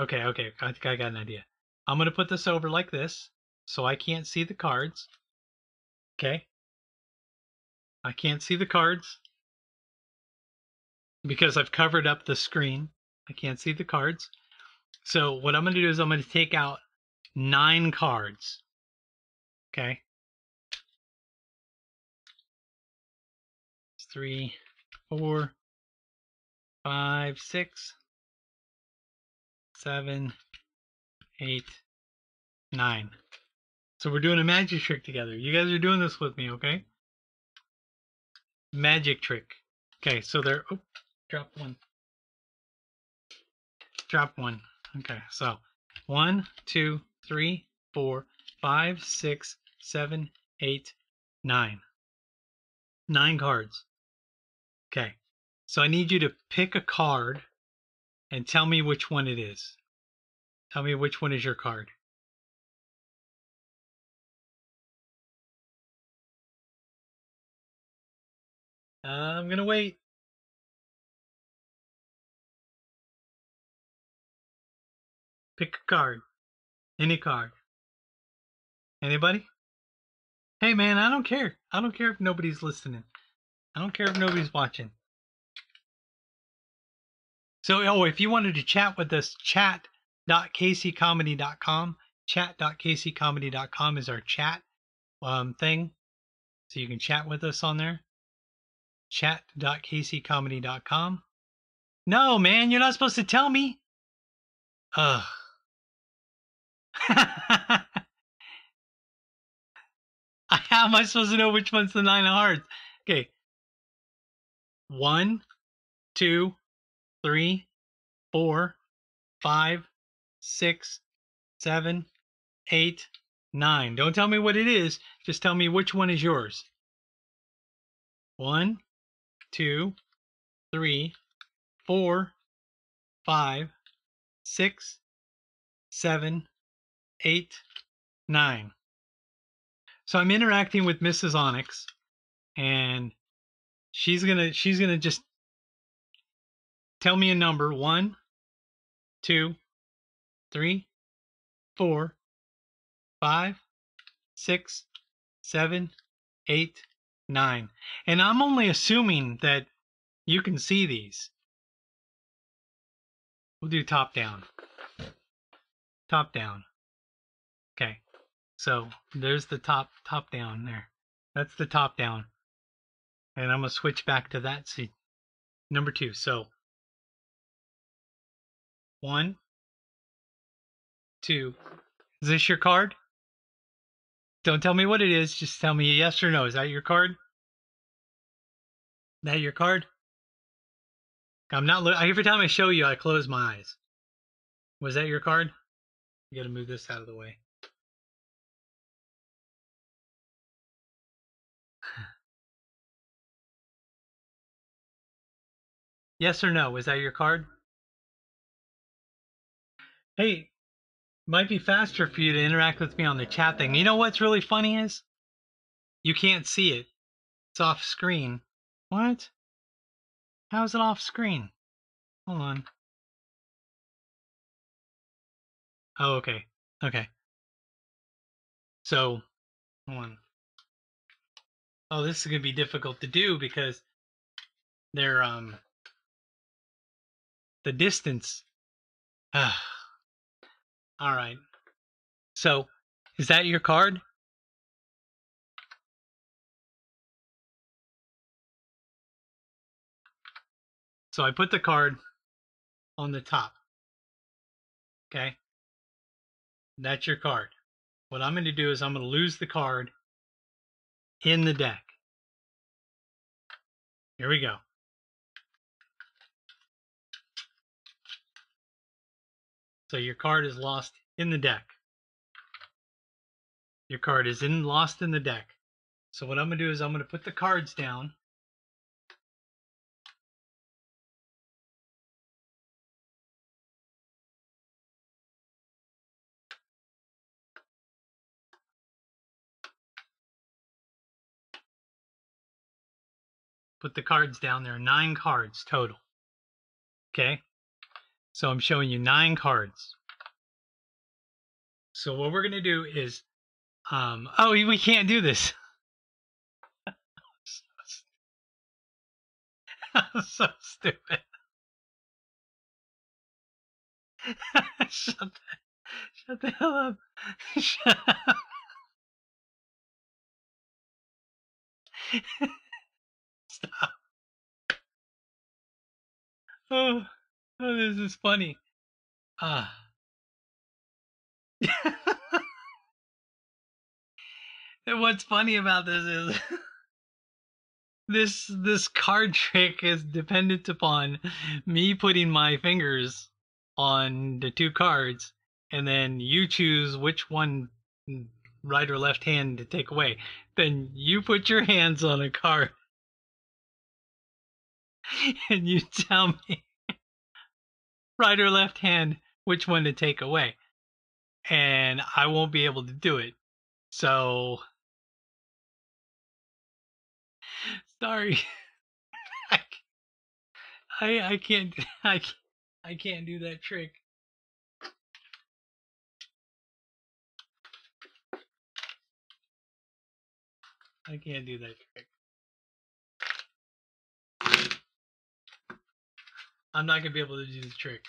Okay, okay, I think I got an idea. I'm going to put this over like this so I can't see the cards. Okay? I can't see the cards because I've covered up the screen. I can't see the cards. So what I'm going to do is I'm going to take out nine cards. Okay? Three, four, five, six, seven, eight, nine. So we're doing a magic trick together. You guys are doing this with me, okay? Magic trick. Okay, so there. Oh, drop one. Drop one. Okay, so one, two, three, four, five, six, seven, eight, nine. Nine cards. Okay, so I need you to pick a card and tell me which one it is. Tell me which one is your card. I'm gonna wait. Pick a card. Any card. Anybody? Hey man, I don't care. I don't care if nobody's listening. I don't care if nobody's watching. So, oh, if you wanted to chat with us, chat.kccomedy.com. Chat.kccomedy.com is our chat um, thing. So you can chat with us on there chat.kccomedy.com. No, man, you're not supposed to tell me. Ugh. How am I supposed to know which one's the nine of hearts? Okay. One, two, three, four, five, six, seven, eight, nine. Don't tell me what it is. Just tell me which one is yours. One, two, three, four, five, six, seven, eight, nine. So I'm interacting with Mrs. Onyx, and she's gonna she's gonna just tell me a number one, two, three, four, five, six, seven, eight, nine. And I'm only assuming that you can see these. We'll do top down. Top down. Okay. So there's the top top down there. That's the top down. And I'm gonna switch back to that See, Number two. So one, two. Is this your card? Don't tell me what it is. Just tell me yes or no. Is that your card? That your card? I'm not. Every time I show you, I close my eyes. Was that your card? You got to move this out of the way. Yes or no? Was that your card? Hey, might be faster for you to interact with me on the chat thing. You know what's really funny is you can't see it. It's off screen. What? How is it off screen? Hold on. Oh, okay. Okay. So, hold on. Oh, this is going to be difficult to do because they're, um, the distance. All right. So, is that your card? So I put the card on the top. Okay. That's your card. What I'm going to do is I'm going to lose the card in the deck. Here we go. So your card is lost in the deck. Your card is in lost in the deck. So what I'm going to do is I'm going to put the cards down. Put the cards down. There are nine cards total. Okay. So I'm showing you nine cards. So what we're going to do is, um, oh, we can't do this. I'm so stupid. shut, the, shut the hell up. Shut up. Stop. Oh, oh, this is funny. Ah. and what's funny about this is this this card trick is dependent upon me putting my fingers on the two cards and then you choose which one right or left hand to take away then you put your hands on a card and you tell me right or left hand which one to take away and i won't be able to do it so Sorry. I, I, I can't I, I can't do that trick. I can't do that trick. I'm not gonna be able to do the trick.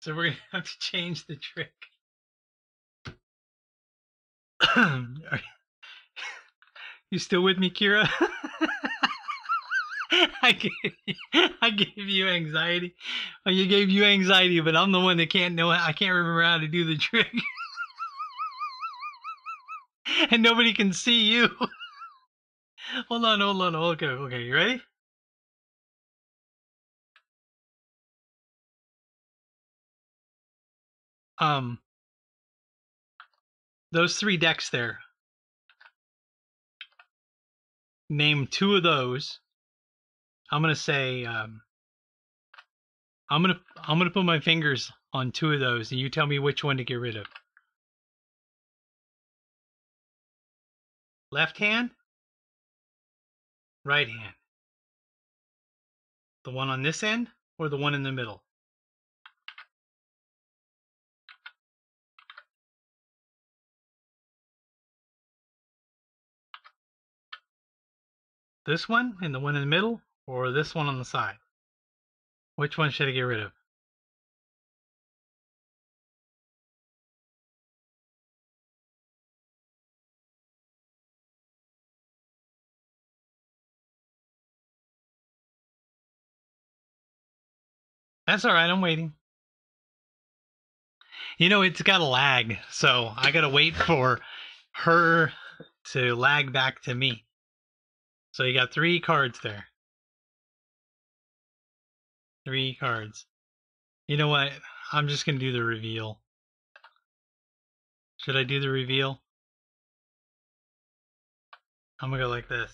So we're gonna have to change the trick. you still with me, Kira? I gave you, I gave you anxiety. Well, you gave you anxiety, but I'm the one that can't know. I can't remember how to do the trick, and nobody can see you. hold on, hold on. Okay, okay. You ready? Um, those three decks there. Name two of those I'm gonna say um, I'm gonna I'm gonna put my fingers on two of those, and you tell me which one to get rid of. Left hand, right hand. The one on this end or the one in the middle? This one and the one in the middle or this one on the side? Which one should I get rid of? That's all right. I'm waiting. You know, it's got a lag, so I got to wait for her to lag back to me. So you got three cards there. Three cards. You know what? I'm just going to do the reveal. Should I do the reveal? I'm going to go like this.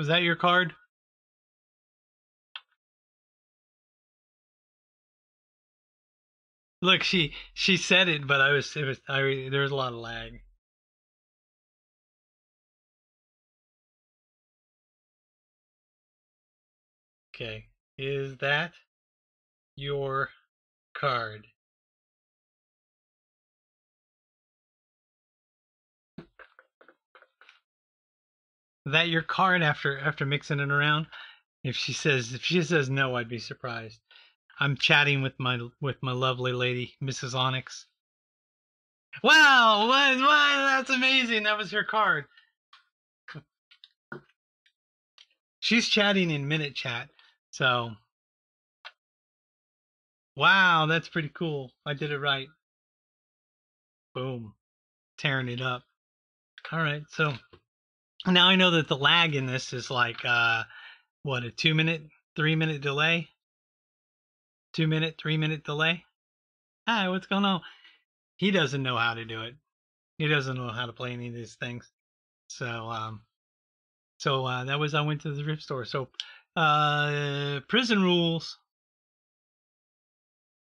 Was that your card? Look, she she said it, but I was it was I there was a lot of lag. Okay, is that your card? That your card after after mixing it around? If she says if she says no, I'd be surprised. I'm chatting with my with my lovely lady, Mrs. Onyx. Wow, what, what? That's amazing. That was her card. She's chatting in minute chat. So, wow, that's pretty cool. I did it right. Boom. Tearing it up. All right. So now I know that the lag in this is like, uh, what, a two minute, three minute delay? Two minute, three minute delay? Hi, what's going on? He doesn't know how to do it. He doesn't know how to play any of these things. So, um, so uh, that was I went to the thrift store. So, uh, prison rules.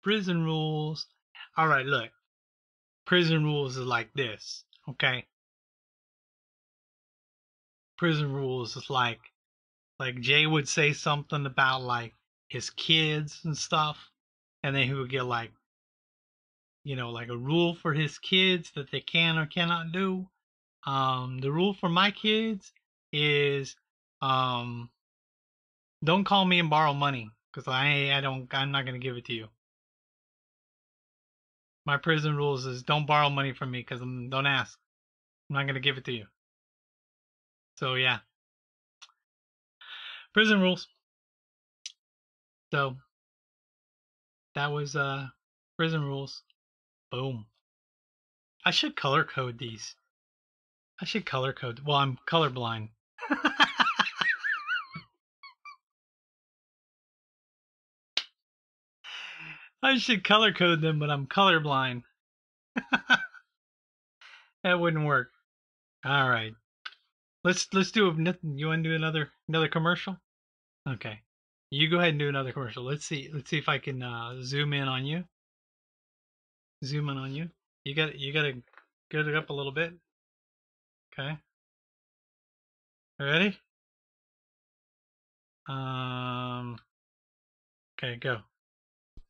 Prison rules. All right, look. Prison rules is like this, okay? Prison rules is like, like Jay would say something about like his kids and stuff, and then he would get like, you know, like a rule for his kids that they can or cannot do. Um, the rule for my kids is um don't call me and borrow money because I I don't I'm not gonna give it to you. My prison rules is don't borrow money from me because don't ask. I'm not gonna give it to you. So yeah, prison rules. So that was uh prison rules. Boom. I should color code these. I should color code. Well, I'm colorblind. I should color code them, but I'm colorblind. that wouldn't work. All right. Let's let's do a you want to do another another commercial? Okay. You go ahead and do another commercial. Let's see let's see if I can uh, zoom in on you. Zoom in on you. You got you got to get it up a little bit. Okay. Ready? Um. Okay, go.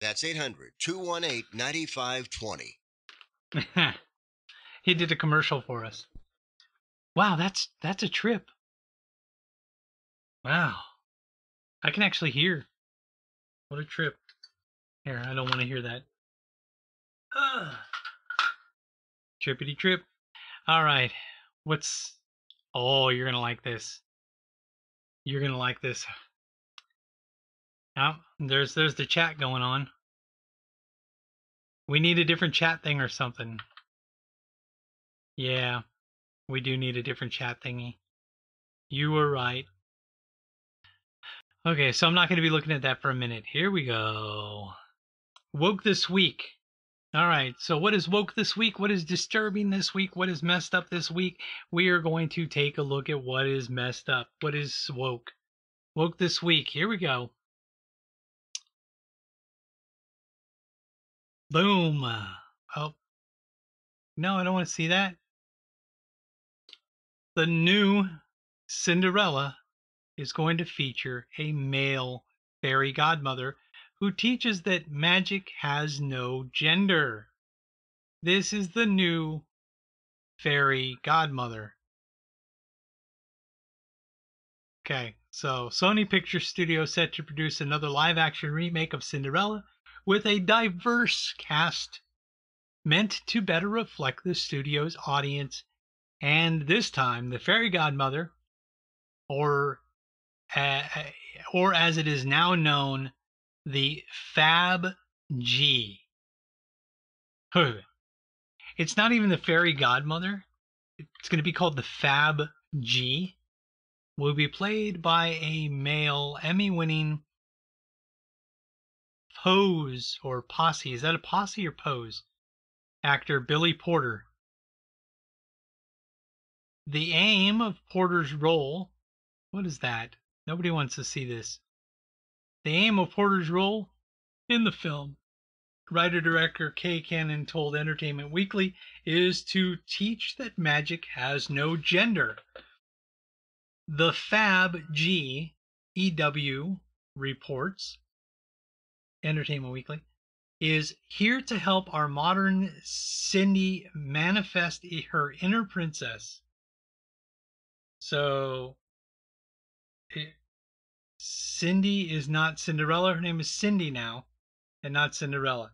That's 800 218 9520. he did a commercial for us. Wow, that's that's a trip. Wow. I can actually hear. What a trip. Here, I don't want to hear that. Trippity trip. All right. What's Oh, you're going to like this. You're going to like this. Oh, there's there's the chat going on. We need a different chat thing or something. Yeah, we do need a different chat thingy. You were right. Okay, so I'm not going to be looking at that for a minute. Here we go. Woke this week. All right, so what is woke this week? What is disturbing this week? What is messed up this week? We are going to take a look at what is messed up. What is woke? Woke this week. Here we go. Boom. Uh, oh. No, I don't want to see that. The new Cinderella is going to feature a male fairy godmother who teaches that magic has no gender. This is the new fairy godmother. Okay, so Sony Pictures Studio set to produce another live action remake of Cinderella with a diverse cast meant to better reflect the studio's audience. And this time, the fairy godmother, or uh, or as it is now known, the Fab G. It's not even the fairy godmother; it's going to be called the Fab G. Will be played by a male Emmy-winning pose or posse. Is that a posse or pose? Actor Billy Porter. The aim of Porter's role. What is that? Nobody wants to see this. The aim of Porter's role in the film, writer director Kay Cannon told Entertainment Weekly, is to teach that magic has no gender. The Fab G EW reports Entertainment Weekly is here to help our modern Cindy manifest her inner princess. So Cindy is not Cinderella. Her name is Cindy now, and not Cinderella.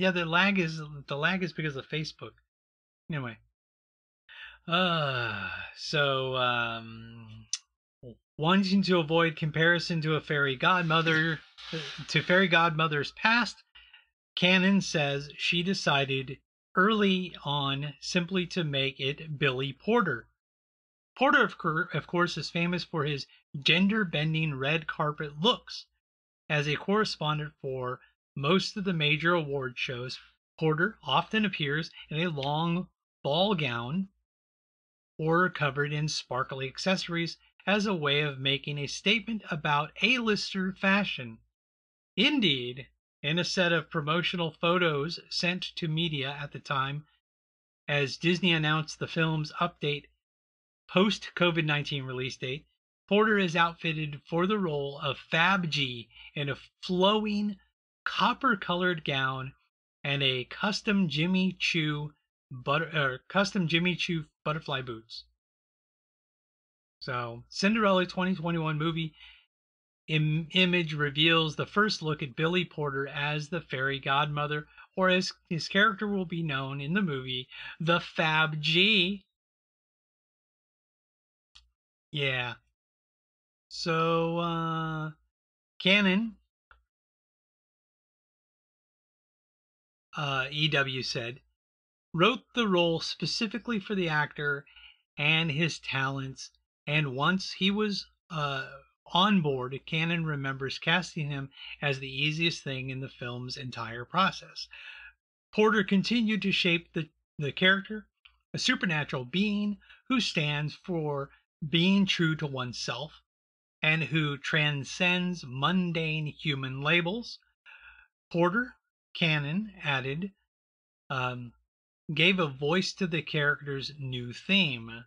Yeah, the lag is the lag is because of Facebook. Anyway. Uh so um wanting to avoid comparison to a fairy godmother to fairy godmother's past, Cannon says she decided early on simply to make it Billy Porter. Porter, of course, is famous for his gender bending red carpet looks. As a correspondent for most of the major award shows, Porter often appears in a long ball gown or covered in sparkly accessories as a way of making a statement about A-lister fashion. Indeed, in a set of promotional photos sent to media at the time, as Disney announced the film's update post COVID 19 release date, Porter is outfitted for the role of Fab G in a flowing copper colored gown and a custom Jimmy Choo butter, uh, custom Jimmy Choo butterfly boots. So, Cinderella 2021 movie Im- image reveals the first look at Billy Porter as the fairy godmother, or as his character will be known in the movie, the Fab G. Yeah. So, uh, Cannon, uh, EW said, wrote the role specifically for the actor and his talents and once he was uh, on board, Cannon remembers casting him as the easiest thing in the film's entire process. Porter continued to shape the, the character, a supernatural being who stands for being true to oneself and who transcends mundane human labels. Porter, Cannon added, um, gave a voice to the character's new theme.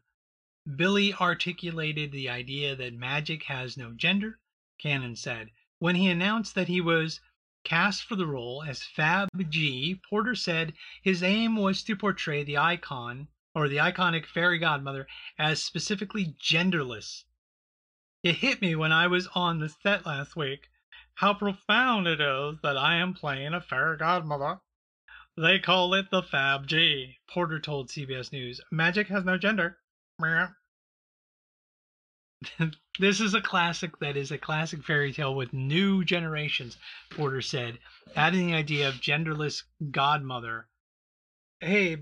Billy articulated the idea that magic has no gender, Cannon said. When he announced that he was cast for the role as Fab G, Porter said his aim was to portray the icon or the iconic fairy godmother as specifically genderless. It hit me when I was on the set last week how profound it is that I am playing a fairy godmother. They call it the Fab G, Porter told CBS News. Magic has no gender. this is a classic that is a classic fairy tale with new generations, Porter said, adding the idea of genderless godmother. Hey,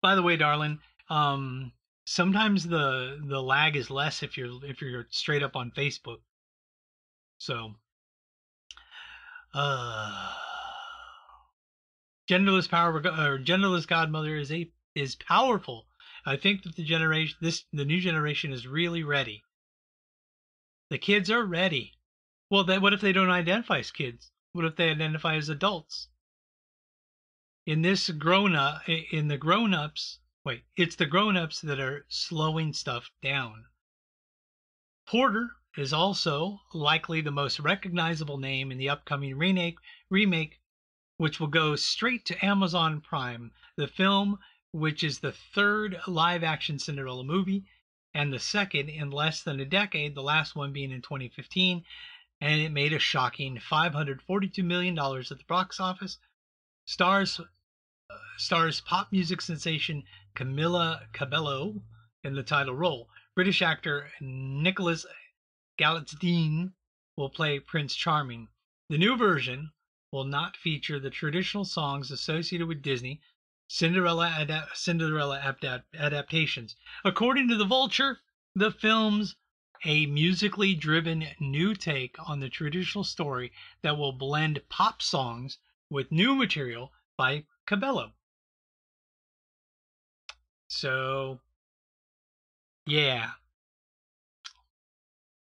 by the way, darling, um, sometimes the the lag is less if you're if you're straight up on Facebook. So, uh, genderless power or genderless godmother is a is powerful I think that the generation, this the new generation is really ready. The kids are ready. Well, then what if they don't identify as kids? What if they identify as adults? In this grown up, in the grown ups, wait, it's the grown ups that are slowing stuff down. Porter is also likely the most recognizable name in the upcoming remake, remake, which will go straight to Amazon Prime. The film which is the third live action Cinderella movie and the second in less than a decade, the last one being in 2015. And it made a shocking $542 million at the box office. Stars, uh, stars pop music sensation Camila Cabello in the title role. British actor Nicholas Galitzine will play Prince Charming. The new version will not feature the traditional songs associated with Disney Cinderella Cinderella adapt- adaptations. According to the Vulture, the film's a musically driven new take on the traditional story that will blend pop songs with new material by Cabello. So, yeah.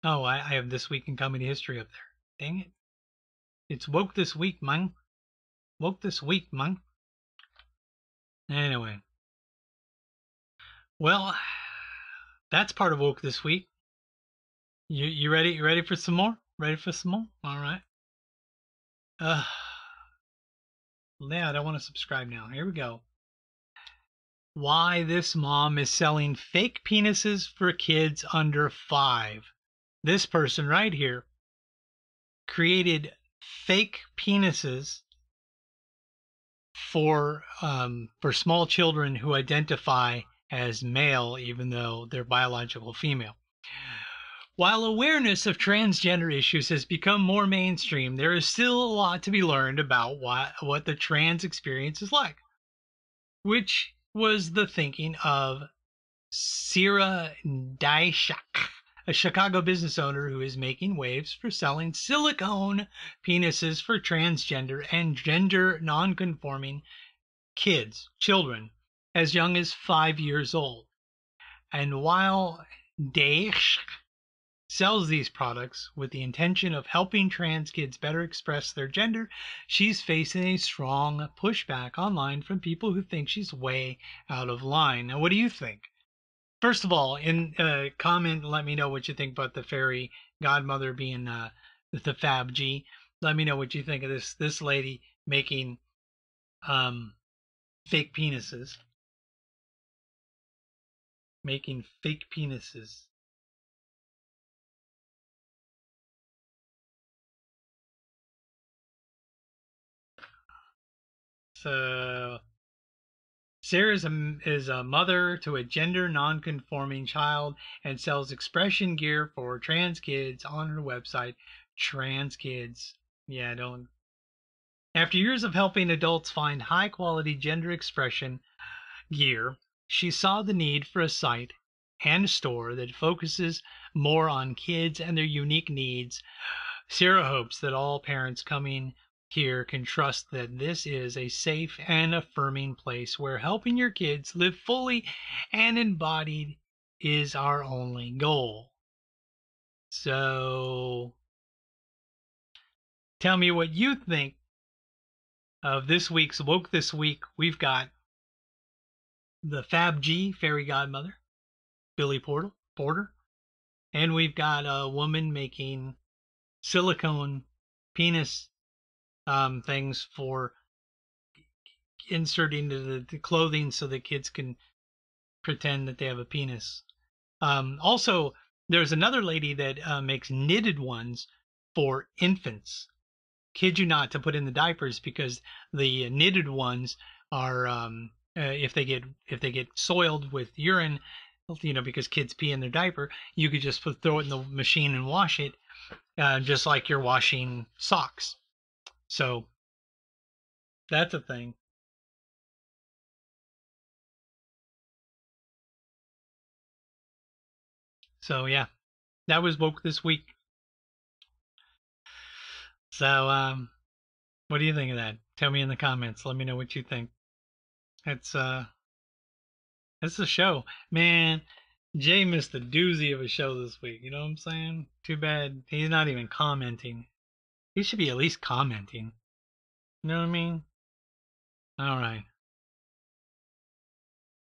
Oh, I, I have this week in comedy history up there. Dang it. It's woke this week, man. Woke this week, man. Anyway. Well, that's part of woke this week. You you ready? You ready for some more? Ready for some more? All right. Uh, yeah, I don't want to subscribe now. Here we go. Why this mom is selling fake penises for kids under five. This person right here created fake penises for um, for small children who identify as male, even though they're biological female. While awareness of transgender issues has become more mainstream, there is still a lot to be learned about what, what the trans experience is like, which was the thinking of Sira Daishak, a Chicago business owner who is making waves for selling silicone penises for transgender and gender nonconforming kids, children, as young as five years old. And while Daishak sells these products with the intention of helping trans kids better express their gender, she's facing a strong pushback online from people who think she's way out of line. Now, what do you think? First of all, in uh, comment, let me know what you think about the fairy godmother being uh, the Fab G. Let me know what you think of this this lady making um, fake penises, making fake penises. So Sarah is a, um, is a mother to a gender non-conforming child and sells expression gear for trans kids on her website, Trans Kids. Yeah, don't. After years of helping adults find high-quality gender expression gear, she saw the need for a site and store that focuses more on kids and their unique needs. Sarah hopes that all parents coming here can trust that this is a safe and affirming place where helping your kids live fully and embodied is our only goal. So, tell me what you think of this week's Woke This Week. We've got the Fab G Fairy Godmother, Billy Portal, Porter, and we've got a woman making silicone penis um, things for inserting the, the clothing so that kids can pretend that they have a penis. Um, also, there's another lady that uh, makes knitted ones for infants. Kid you not to put in the diapers because the knitted ones are um, uh, if they get if they get soiled with urine, you know, because kids pee in their diaper, you could just put, throw it in the machine and wash it, uh, just like you're washing socks. So that's a thing. So yeah, that was woke this week. So um, what do you think of that? Tell me in the comments. Let me know what you think. It's uh, it's a show, man. Jay missed a doozy of a show this week. You know what I'm saying? Too bad he's not even commenting. He should be at least commenting. You know what I mean? All right.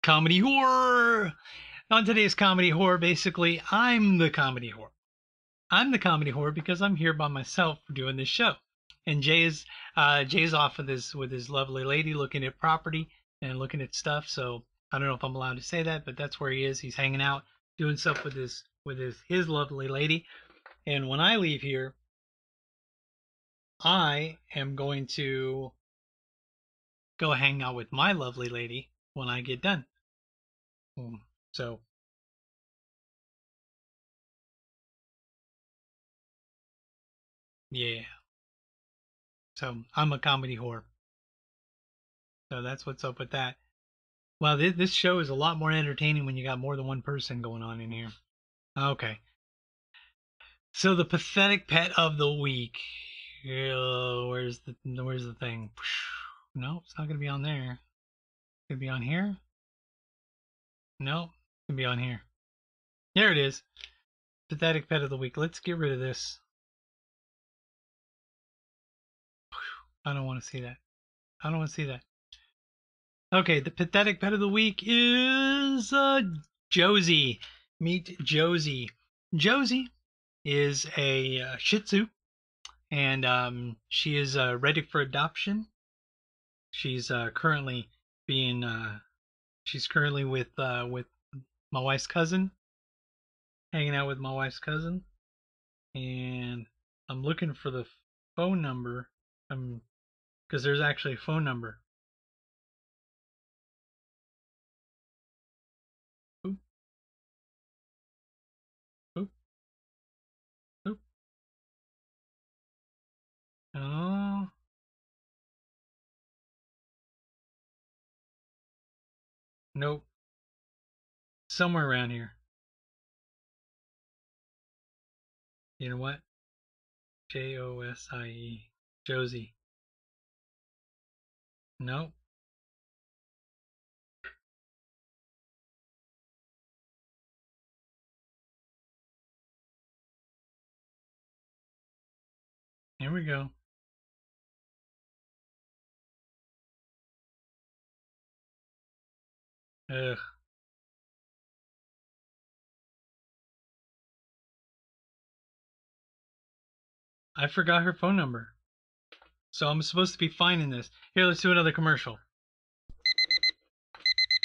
Comedy horror. On today's comedy horror, basically, I'm the comedy horror. I'm the comedy horror because I'm here by myself doing this show. And Jay's uh, Jay's off with his with his lovely lady looking at property and looking at stuff. So I don't know if I'm allowed to say that, but that's where he is. He's hanging out, doing stuff with his with his his lovely lady. And when I leave here, I am going to go hang out with my lovely lady when I get done. Hmm, so Yeah. So I'm a comedy whore. So that's what's up with that. Well, this, this show is a lot more entertaining when you got more than one person going on in here. Okay. So the pathetic pet of the week. Where's the where's the thing? No, it's not gonna be on there. Gonna be on here. No, it's gonna be on here. There it is. Pathetic pet of the week. Let's get rid of this. I don't want to see that. I don't want to see that. Okay, the pathetic pet of the week is uh, Josie. Meet Josie. Josie is a uh, Shih Tzu, and um, she is uh, ready for adoption. She's uh, currently being uh, she's currently with uh, with my wife's cousin, hanging out with my wife's cousin, and I'm looking for the phone number. Um, because there's actually a phone number Oh. Nope. Somewhere around here. You know what? J O S I E. Josie. Nope. Here we go. Ugh. I forgot her phone number. So I'm supposed to be finding this. Here, let's do another commercial.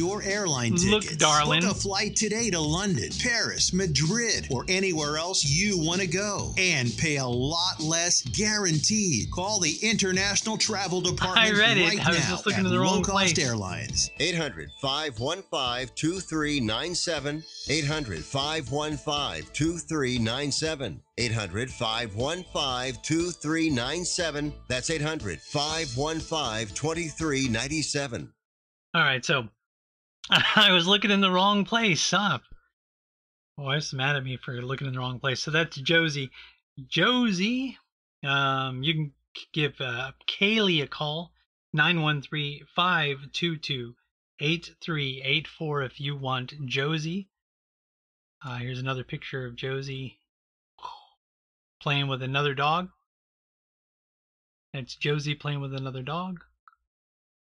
your airline tickets. Look, darling. Book a flight today to London, Paris, Madrid, or anywhere else you want to go and pay a lot less guaranteed. Call the International Travel Department I read right it. I was now just looking at in the wrong Low Cost place. Airlines. 800 515 2397. 800 515 2397. 800 515 2397. That's 800 515 2397. All right, so I was looking in the wrong place. Stop. My wife's mad at me for looking in the wrong place. So that's Josie. Josie, um, you can give uh, Kaylee a call 913 522 8384 if you want Josie. Uh, here's another picture of Josie playing with another dog. That's Josie playing with another dog.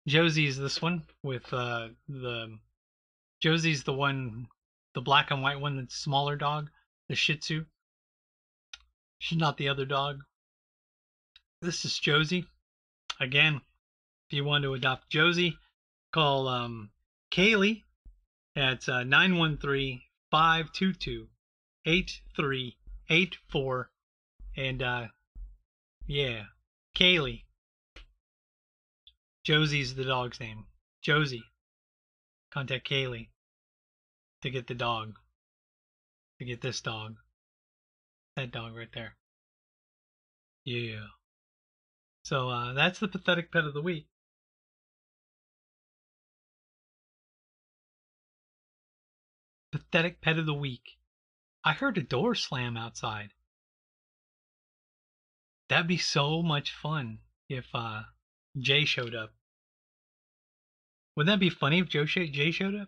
Josie's this one with uh, the Josie's the one, the black and white one, the smaller dog, the Shih Tzu. She's not the other dog. This is Josie. Again, if you want to adopt Josie, call um, Kaylee at uh, 913 522 8384. And uh, yeah, Kaylee. Josie's the dog's name. Josie. Contact Kaylee to get the dog. To get this dog. That dog right there. Yeah. So uh, that's the pathetic pet of the week. Pathetic pet of the week. I heard a door slam outside. That'd be so much fun if uh, Jay showed up. Wouldn't that be funny if Joe sh- Jay showed up?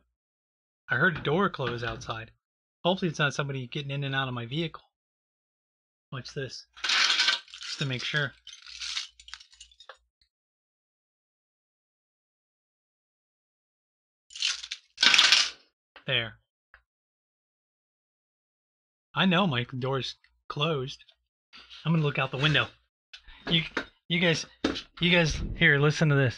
I heard a door close outside. Hopefully, it's not somebody getting in and out of my vehicle. Watch this, just to make sure. There. I know my door's closed. I'm gonna look out the window. You you guys you guys here, listen to this.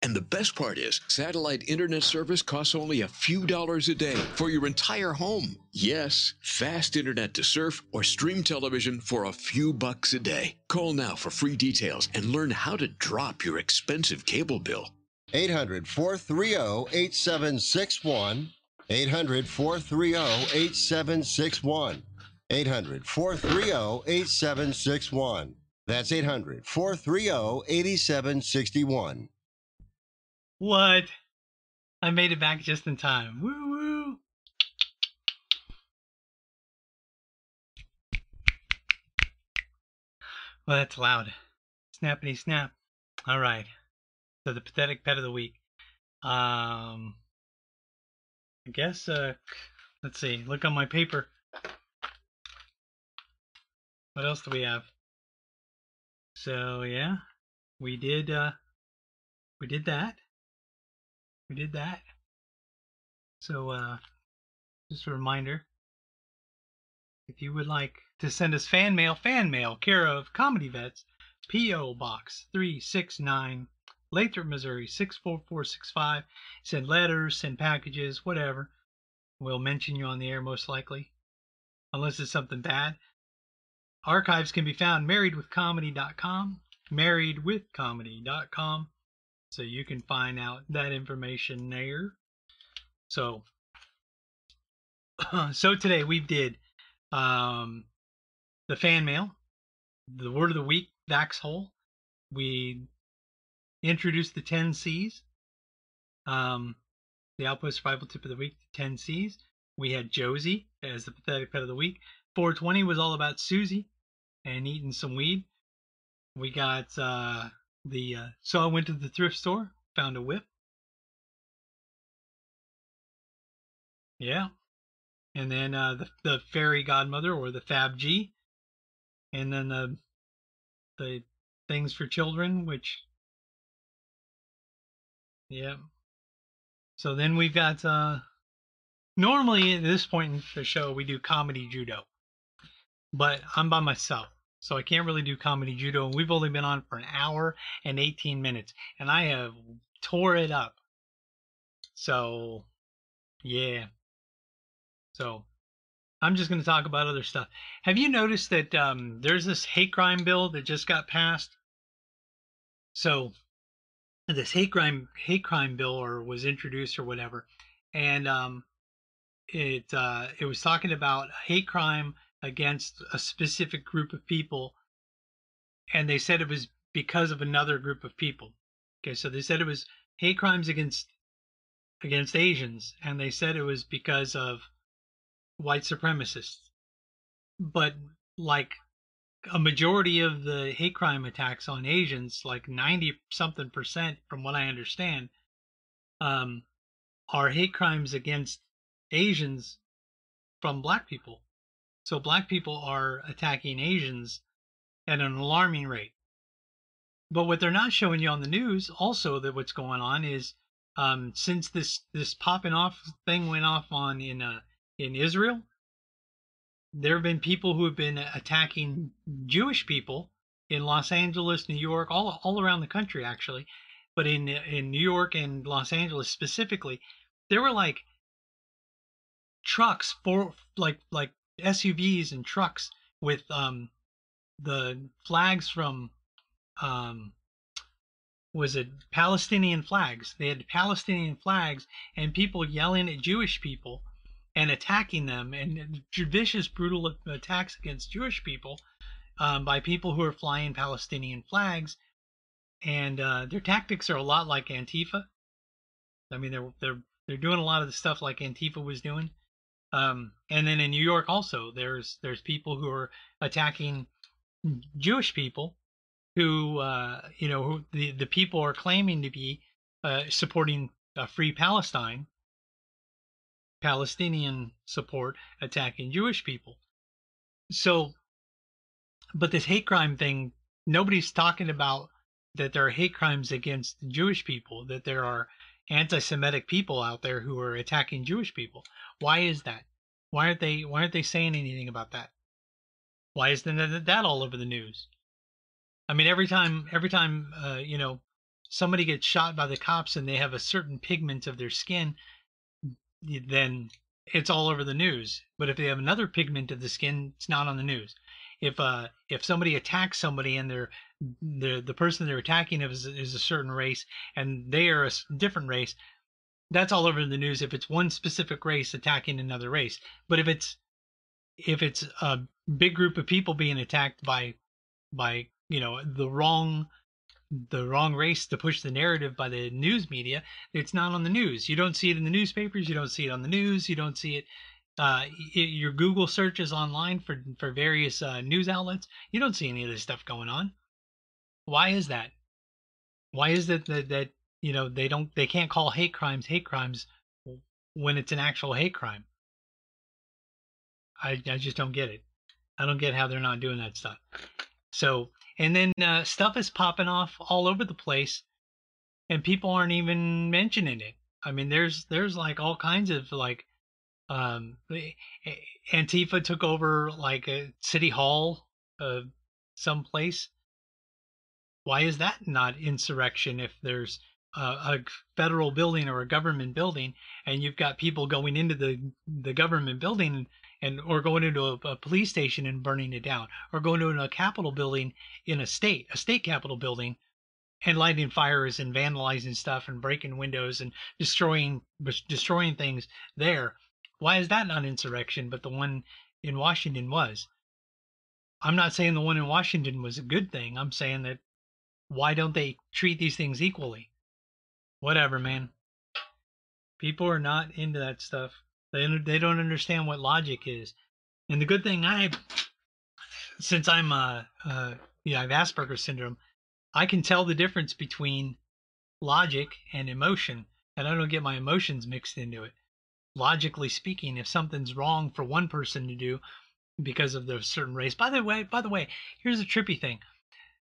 And the best part is, satellite internet service costs only a few dollars a day for your entire home. Yes, fast internet to surf or stream television for a few bucks a day. Call now for free details and learn how to drop your expensive cable bill. 800 430 8761. 800 430 8761. 800 430 8761. That's 800 430 8761. What? I made it back just in time. Woo woo. Well, that's loud. Snappity snap. All right. So the pathetic pet of the week. Um, I guess. Uh, let's see. Look on my paper. What else do we have? So yeah, we did. Uh, we did that we did that. So, uh, just a reminder if you would like to send us fan mail, fan mail, care of Comedy Vets, P.O. Box 369, Lathrop, Missouri 64465. Send letters, send packages, whatever. We'll mention you on the air most likely, unless it's something bad. Archives can be found marriedwithcomedy.com, marriedwithcomedy.com. So you can find out that information there. So, so today we did um, the fan mail, the word of the week, Dax Hole. We introduced the 10 C's, um, the Outpost Survival Tip of the Week, the 10 C's. We had Josie as the pathetic pet of the week. 420 was all about Susie and eating some weed. We got uh, the uh, so I went to the thrift store, found a whip. Yeah, and then uh, the the fairy godmother or the Fab G, and then the the things for children, which yeah. So then we've got uh normally at this point in the show we do comedy judo. But I'm by myself. So I can't really do comedy judo. And we've only been on for an hour and 18 minutes. And I have tore it up. So, yeah. So, I'm just going to talk about other stuff. Have you noticed that um, there's this hate crime bill that just got passed? So, this hate crime hate crime bill or was introduced or whatever, and um, it uh, it was talking about hate crime against a specific group of people and they said it was because of another group of people. Okay so they said it was hate crimes against against asians and they said it was because of white supremacists. But like a majority of the hate crime attacks on asians like 90 something percent from what i understand um are hate crimes against asians from black people so black people are attacking Asians at an alarming rate. But what they're not showing you on the news, also that what's going on is um, since this this popping off thing went off on in uh, in Israel, there have been people who have been attacking Jewish people in Los Angeles, New York, all all around the country actually, but in in New York and Los Angeles specifically, there were like trucks for like like SUVs and trucks with um, the flags from um, was it Palestinian flags? They had Palestinian flags and people yelling at Jewish people and attacking them and vicious, brutal attacks against Jewish people um, by people who are flying Palestinian flags. And uh, their tactics are a lot like Antifa. I mean, they're they're they're doing a lot of the stuff like Antifa was doing. Um, and then in New York also, there's there's people who are attacking Jewish people who uh, you know who the the people are claiming to be uh, supporting a free Palestine, Palestinian support attacking Jewish people. So, but this hate crime thing, nobody's talking about that there are hate crimes against Jewish people, that there are anti-Semitic people out there who are attacking Jewish people. Why is that? Why aren't they Why aren't they saying anything about that? Why isn't that, all over the news? I mean, every time every time uh, you know somebody gets shot by the cops and they have a certain pigment of their skin, then it's all over the news. But if they have another pigment of the skin, it's not on the news. If uh if somebody attacks somebody and they're the the person they're attacking is is a certain race and they are a different race, that's all over the news if it's one specific race attacking another race. But if it's if it's a big group of people being attacked by by you know the wrong the wrong race to push the narrative by the news media it's not on the news you don't see it in the newspapers you don't see it on the news you don't see it uh, your google searches online for for various uh, news outlets you don't see any of this stuff going on why is that? Why is it that, that you know they don't they can't call hate crimes hate crimes when it's an actual hate crime? I i just don't get it. I don't get how they're not doing that stuff. So and then uh, stuff is popping off all over the place and people aren't even mentioning it. I mean there's there's like all kinds of like um antifa took over like a city hall uh someplace why is that not insurrection if there's a, a federal building or a government building and you've got people going into the the government building and or going into a, a, police station and burning it down, or going to a capitol building in a state, a state capitol building, and lighting fires and vandalizing stuff and breaking windows and destroying destroying things there. Why is that not insurrection, but the one in Washington was? I'm not saying the one in Washington was a good thing. I'm saying that why don't they treat these things equally? Whatever, man. People are not into that stuff. They they don't understand what logic is. And the good thing I, since I'm uh, uh yeah I have Asperger's syndrome, I can tell the difference between logic and emotion, and I don't get my emotions mixed into it. Logically speaking, if something's wrong for one person to do because of their certain race. By the way, by the way, here's a trippy thing.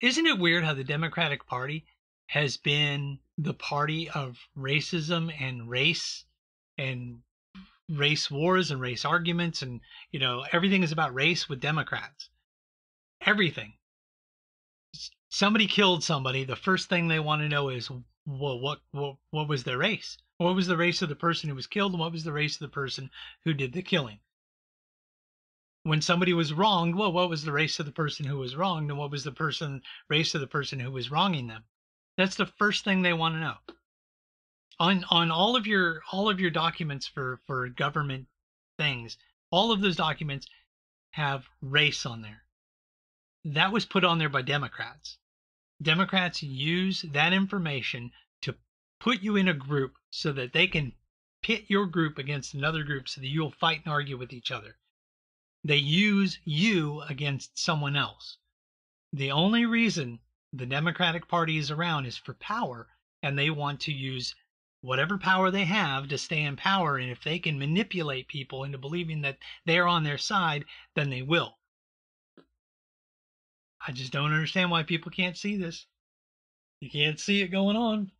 Isn't it weird how the Democratic Party has been the party of racism and race and race wars and race arguments and you know everything is about race with democrats? Everything. Somebody killed somebody the first thing they want to know is well what what what was their race? What was the race of the person who was killed and what was the race of the person who did the killing when somebody was wronged well what was the race of the person who was wronged and what was the person race of the person who was wronging them? That's the first thing they want to know. On on all of your all of your documents for for government things all of those documents have race on there. That was put on there by democrats. Democrats use that information to put you in a group so that they can pit your group against another group so that you'll fight and argue with each other they use you against someone else the only reason the democratic party is around is for power and they want to use whatever power they have to stay in power. And if they can manipulate people into believing that they're on their side, then they will. I just don't understand why people can't see this. You can't see it going on.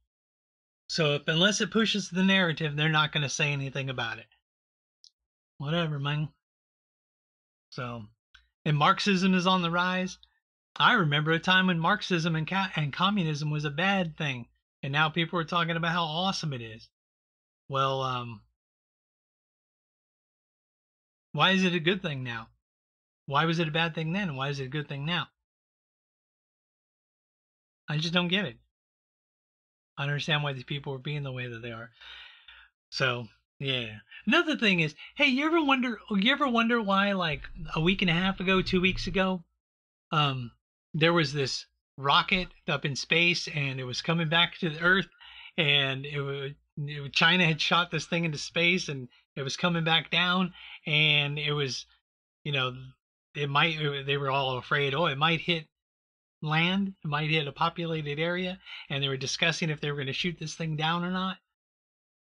So if unless it pushes the narrative, they're not going to say anything about it. Whatever, man. So, and Marxism is on the rise. I remember a time when Marxism and, and communism was a bad thing and now people are talking about how awesome it is. Well, um, why is it a good thing now? Why was it a bad thing then? Why is it a good thing now? I just don't get it. I understand why these people are being the way that they are. So, yeah. Another thing is, hey, you ever wonder you ever wonder why like a week and a half ago, 2 weeks ago, um there was this rocket up in space and it was coming back to the Earth, and it it, China had shot this thing into space and it was coming back down, and it was, you know, it might. They were all afraid, oh, it might hit land. It might hit a populated area, and they were discussing if they were going to shoot this thing down or not.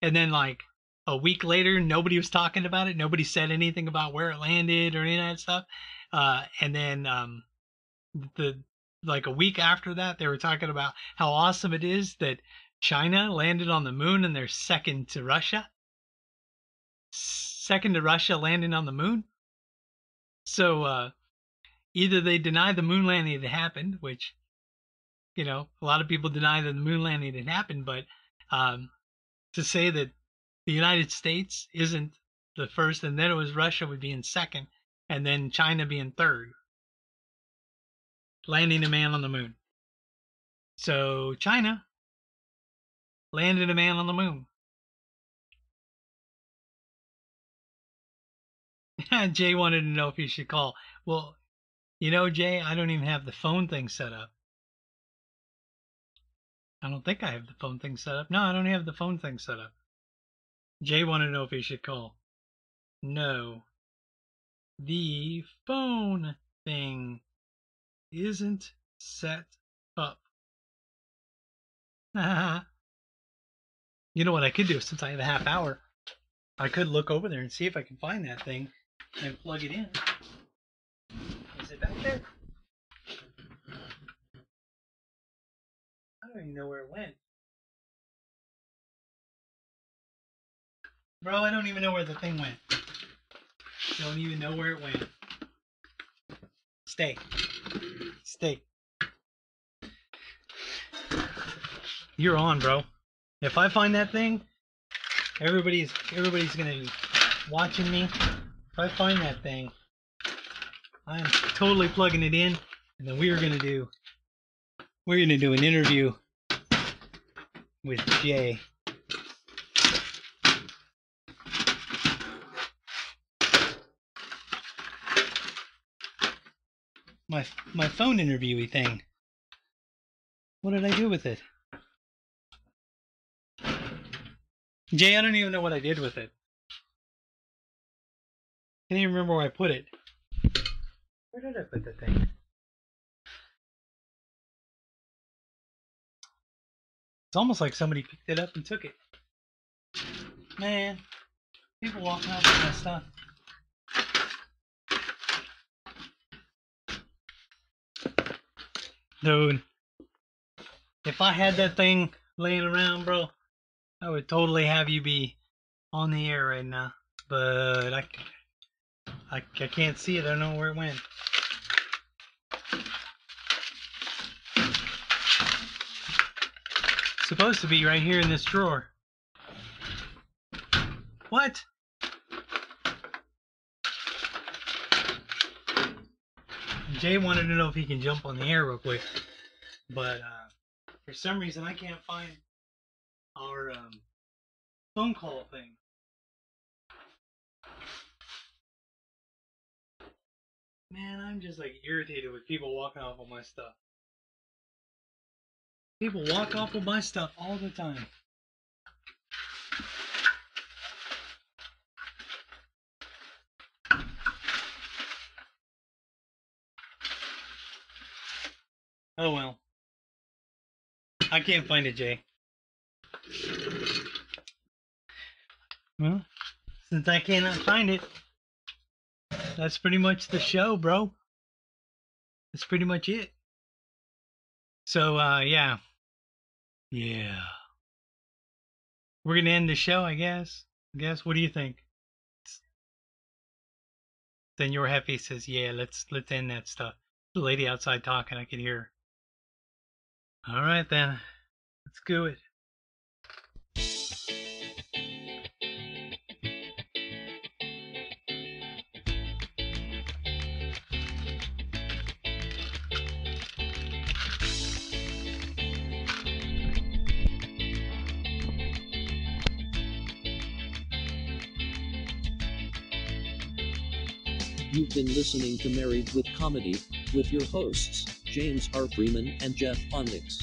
And then, like a week later, nobody was talking about it. Nobody said anything about where it landed or any of that stuff. Uh, and then um, the like a week after that, they were talking about how awesome it is that China landed on the moon and they're second to Russia. Second to Russia landing on the moon. So uh, either they deny the moon landing had happened, which you know a lot of people deny that the moon landing had happened, but um, to say that the United States isn't the first, and then it was Russia would be in second, and then China being third, landing a man on the moon. So China landed a man on the moon. Jay wanted to know if he should call. Well, you know, Jay, I don't even have the phone thing set up. I don't think I have the phone thing set up. No, I don't have the phone thing set up. Jay wanted to know if he should call. No. The phone thing isn't set up. you know what I could do since I have a half hour? I could look over there and see if I can find that thing and plug it in. Is it back there? I don't even know where it went. Bro, I don't even know where the thing went. Don't even know where it went. Stay. Stay. You're on, bro. If I find that thing, everybody's everybody's gonna be watching me. If I find that thing, I'm totally plugging it in, and then we are gonna do we're gonna do an interview with Jay. My my phone interviewee thing. What did I do with it? Jay, I don't even know what I did with it. Can't even remember where I put it. Where did I put the thing? It's almost like somebody picked it up and took it. Man, people walking out with my stuff. Dude, if I had that thing laying around, bro, I would totally have you be on the air right now. But I, I, I can't see it. I don't know where it went. Supposed to be right here in this drawer. What? Jay wanted to know if he can jump on the air real quick, but uh, for some reason I can't find our um, phone call thing. Man, I'm just like irritated with people walking off of my stuff. People walk off of my stuff all the time. Oh well. I can't find it, Jay. Well, since I cannot find it, that's pretty much the show, bro. That's pretty much it. So, uh, yeah. Yeah. We're gonna end the show, I guess. I guess. What do you think? Then your happy says, "Yeah, let's let's end that stuff." The lady outside talking, I can hear. All right then, let's do it. You've been listening to Married with Comedy with your hosts, James R. Freeman and Jeff Onyx.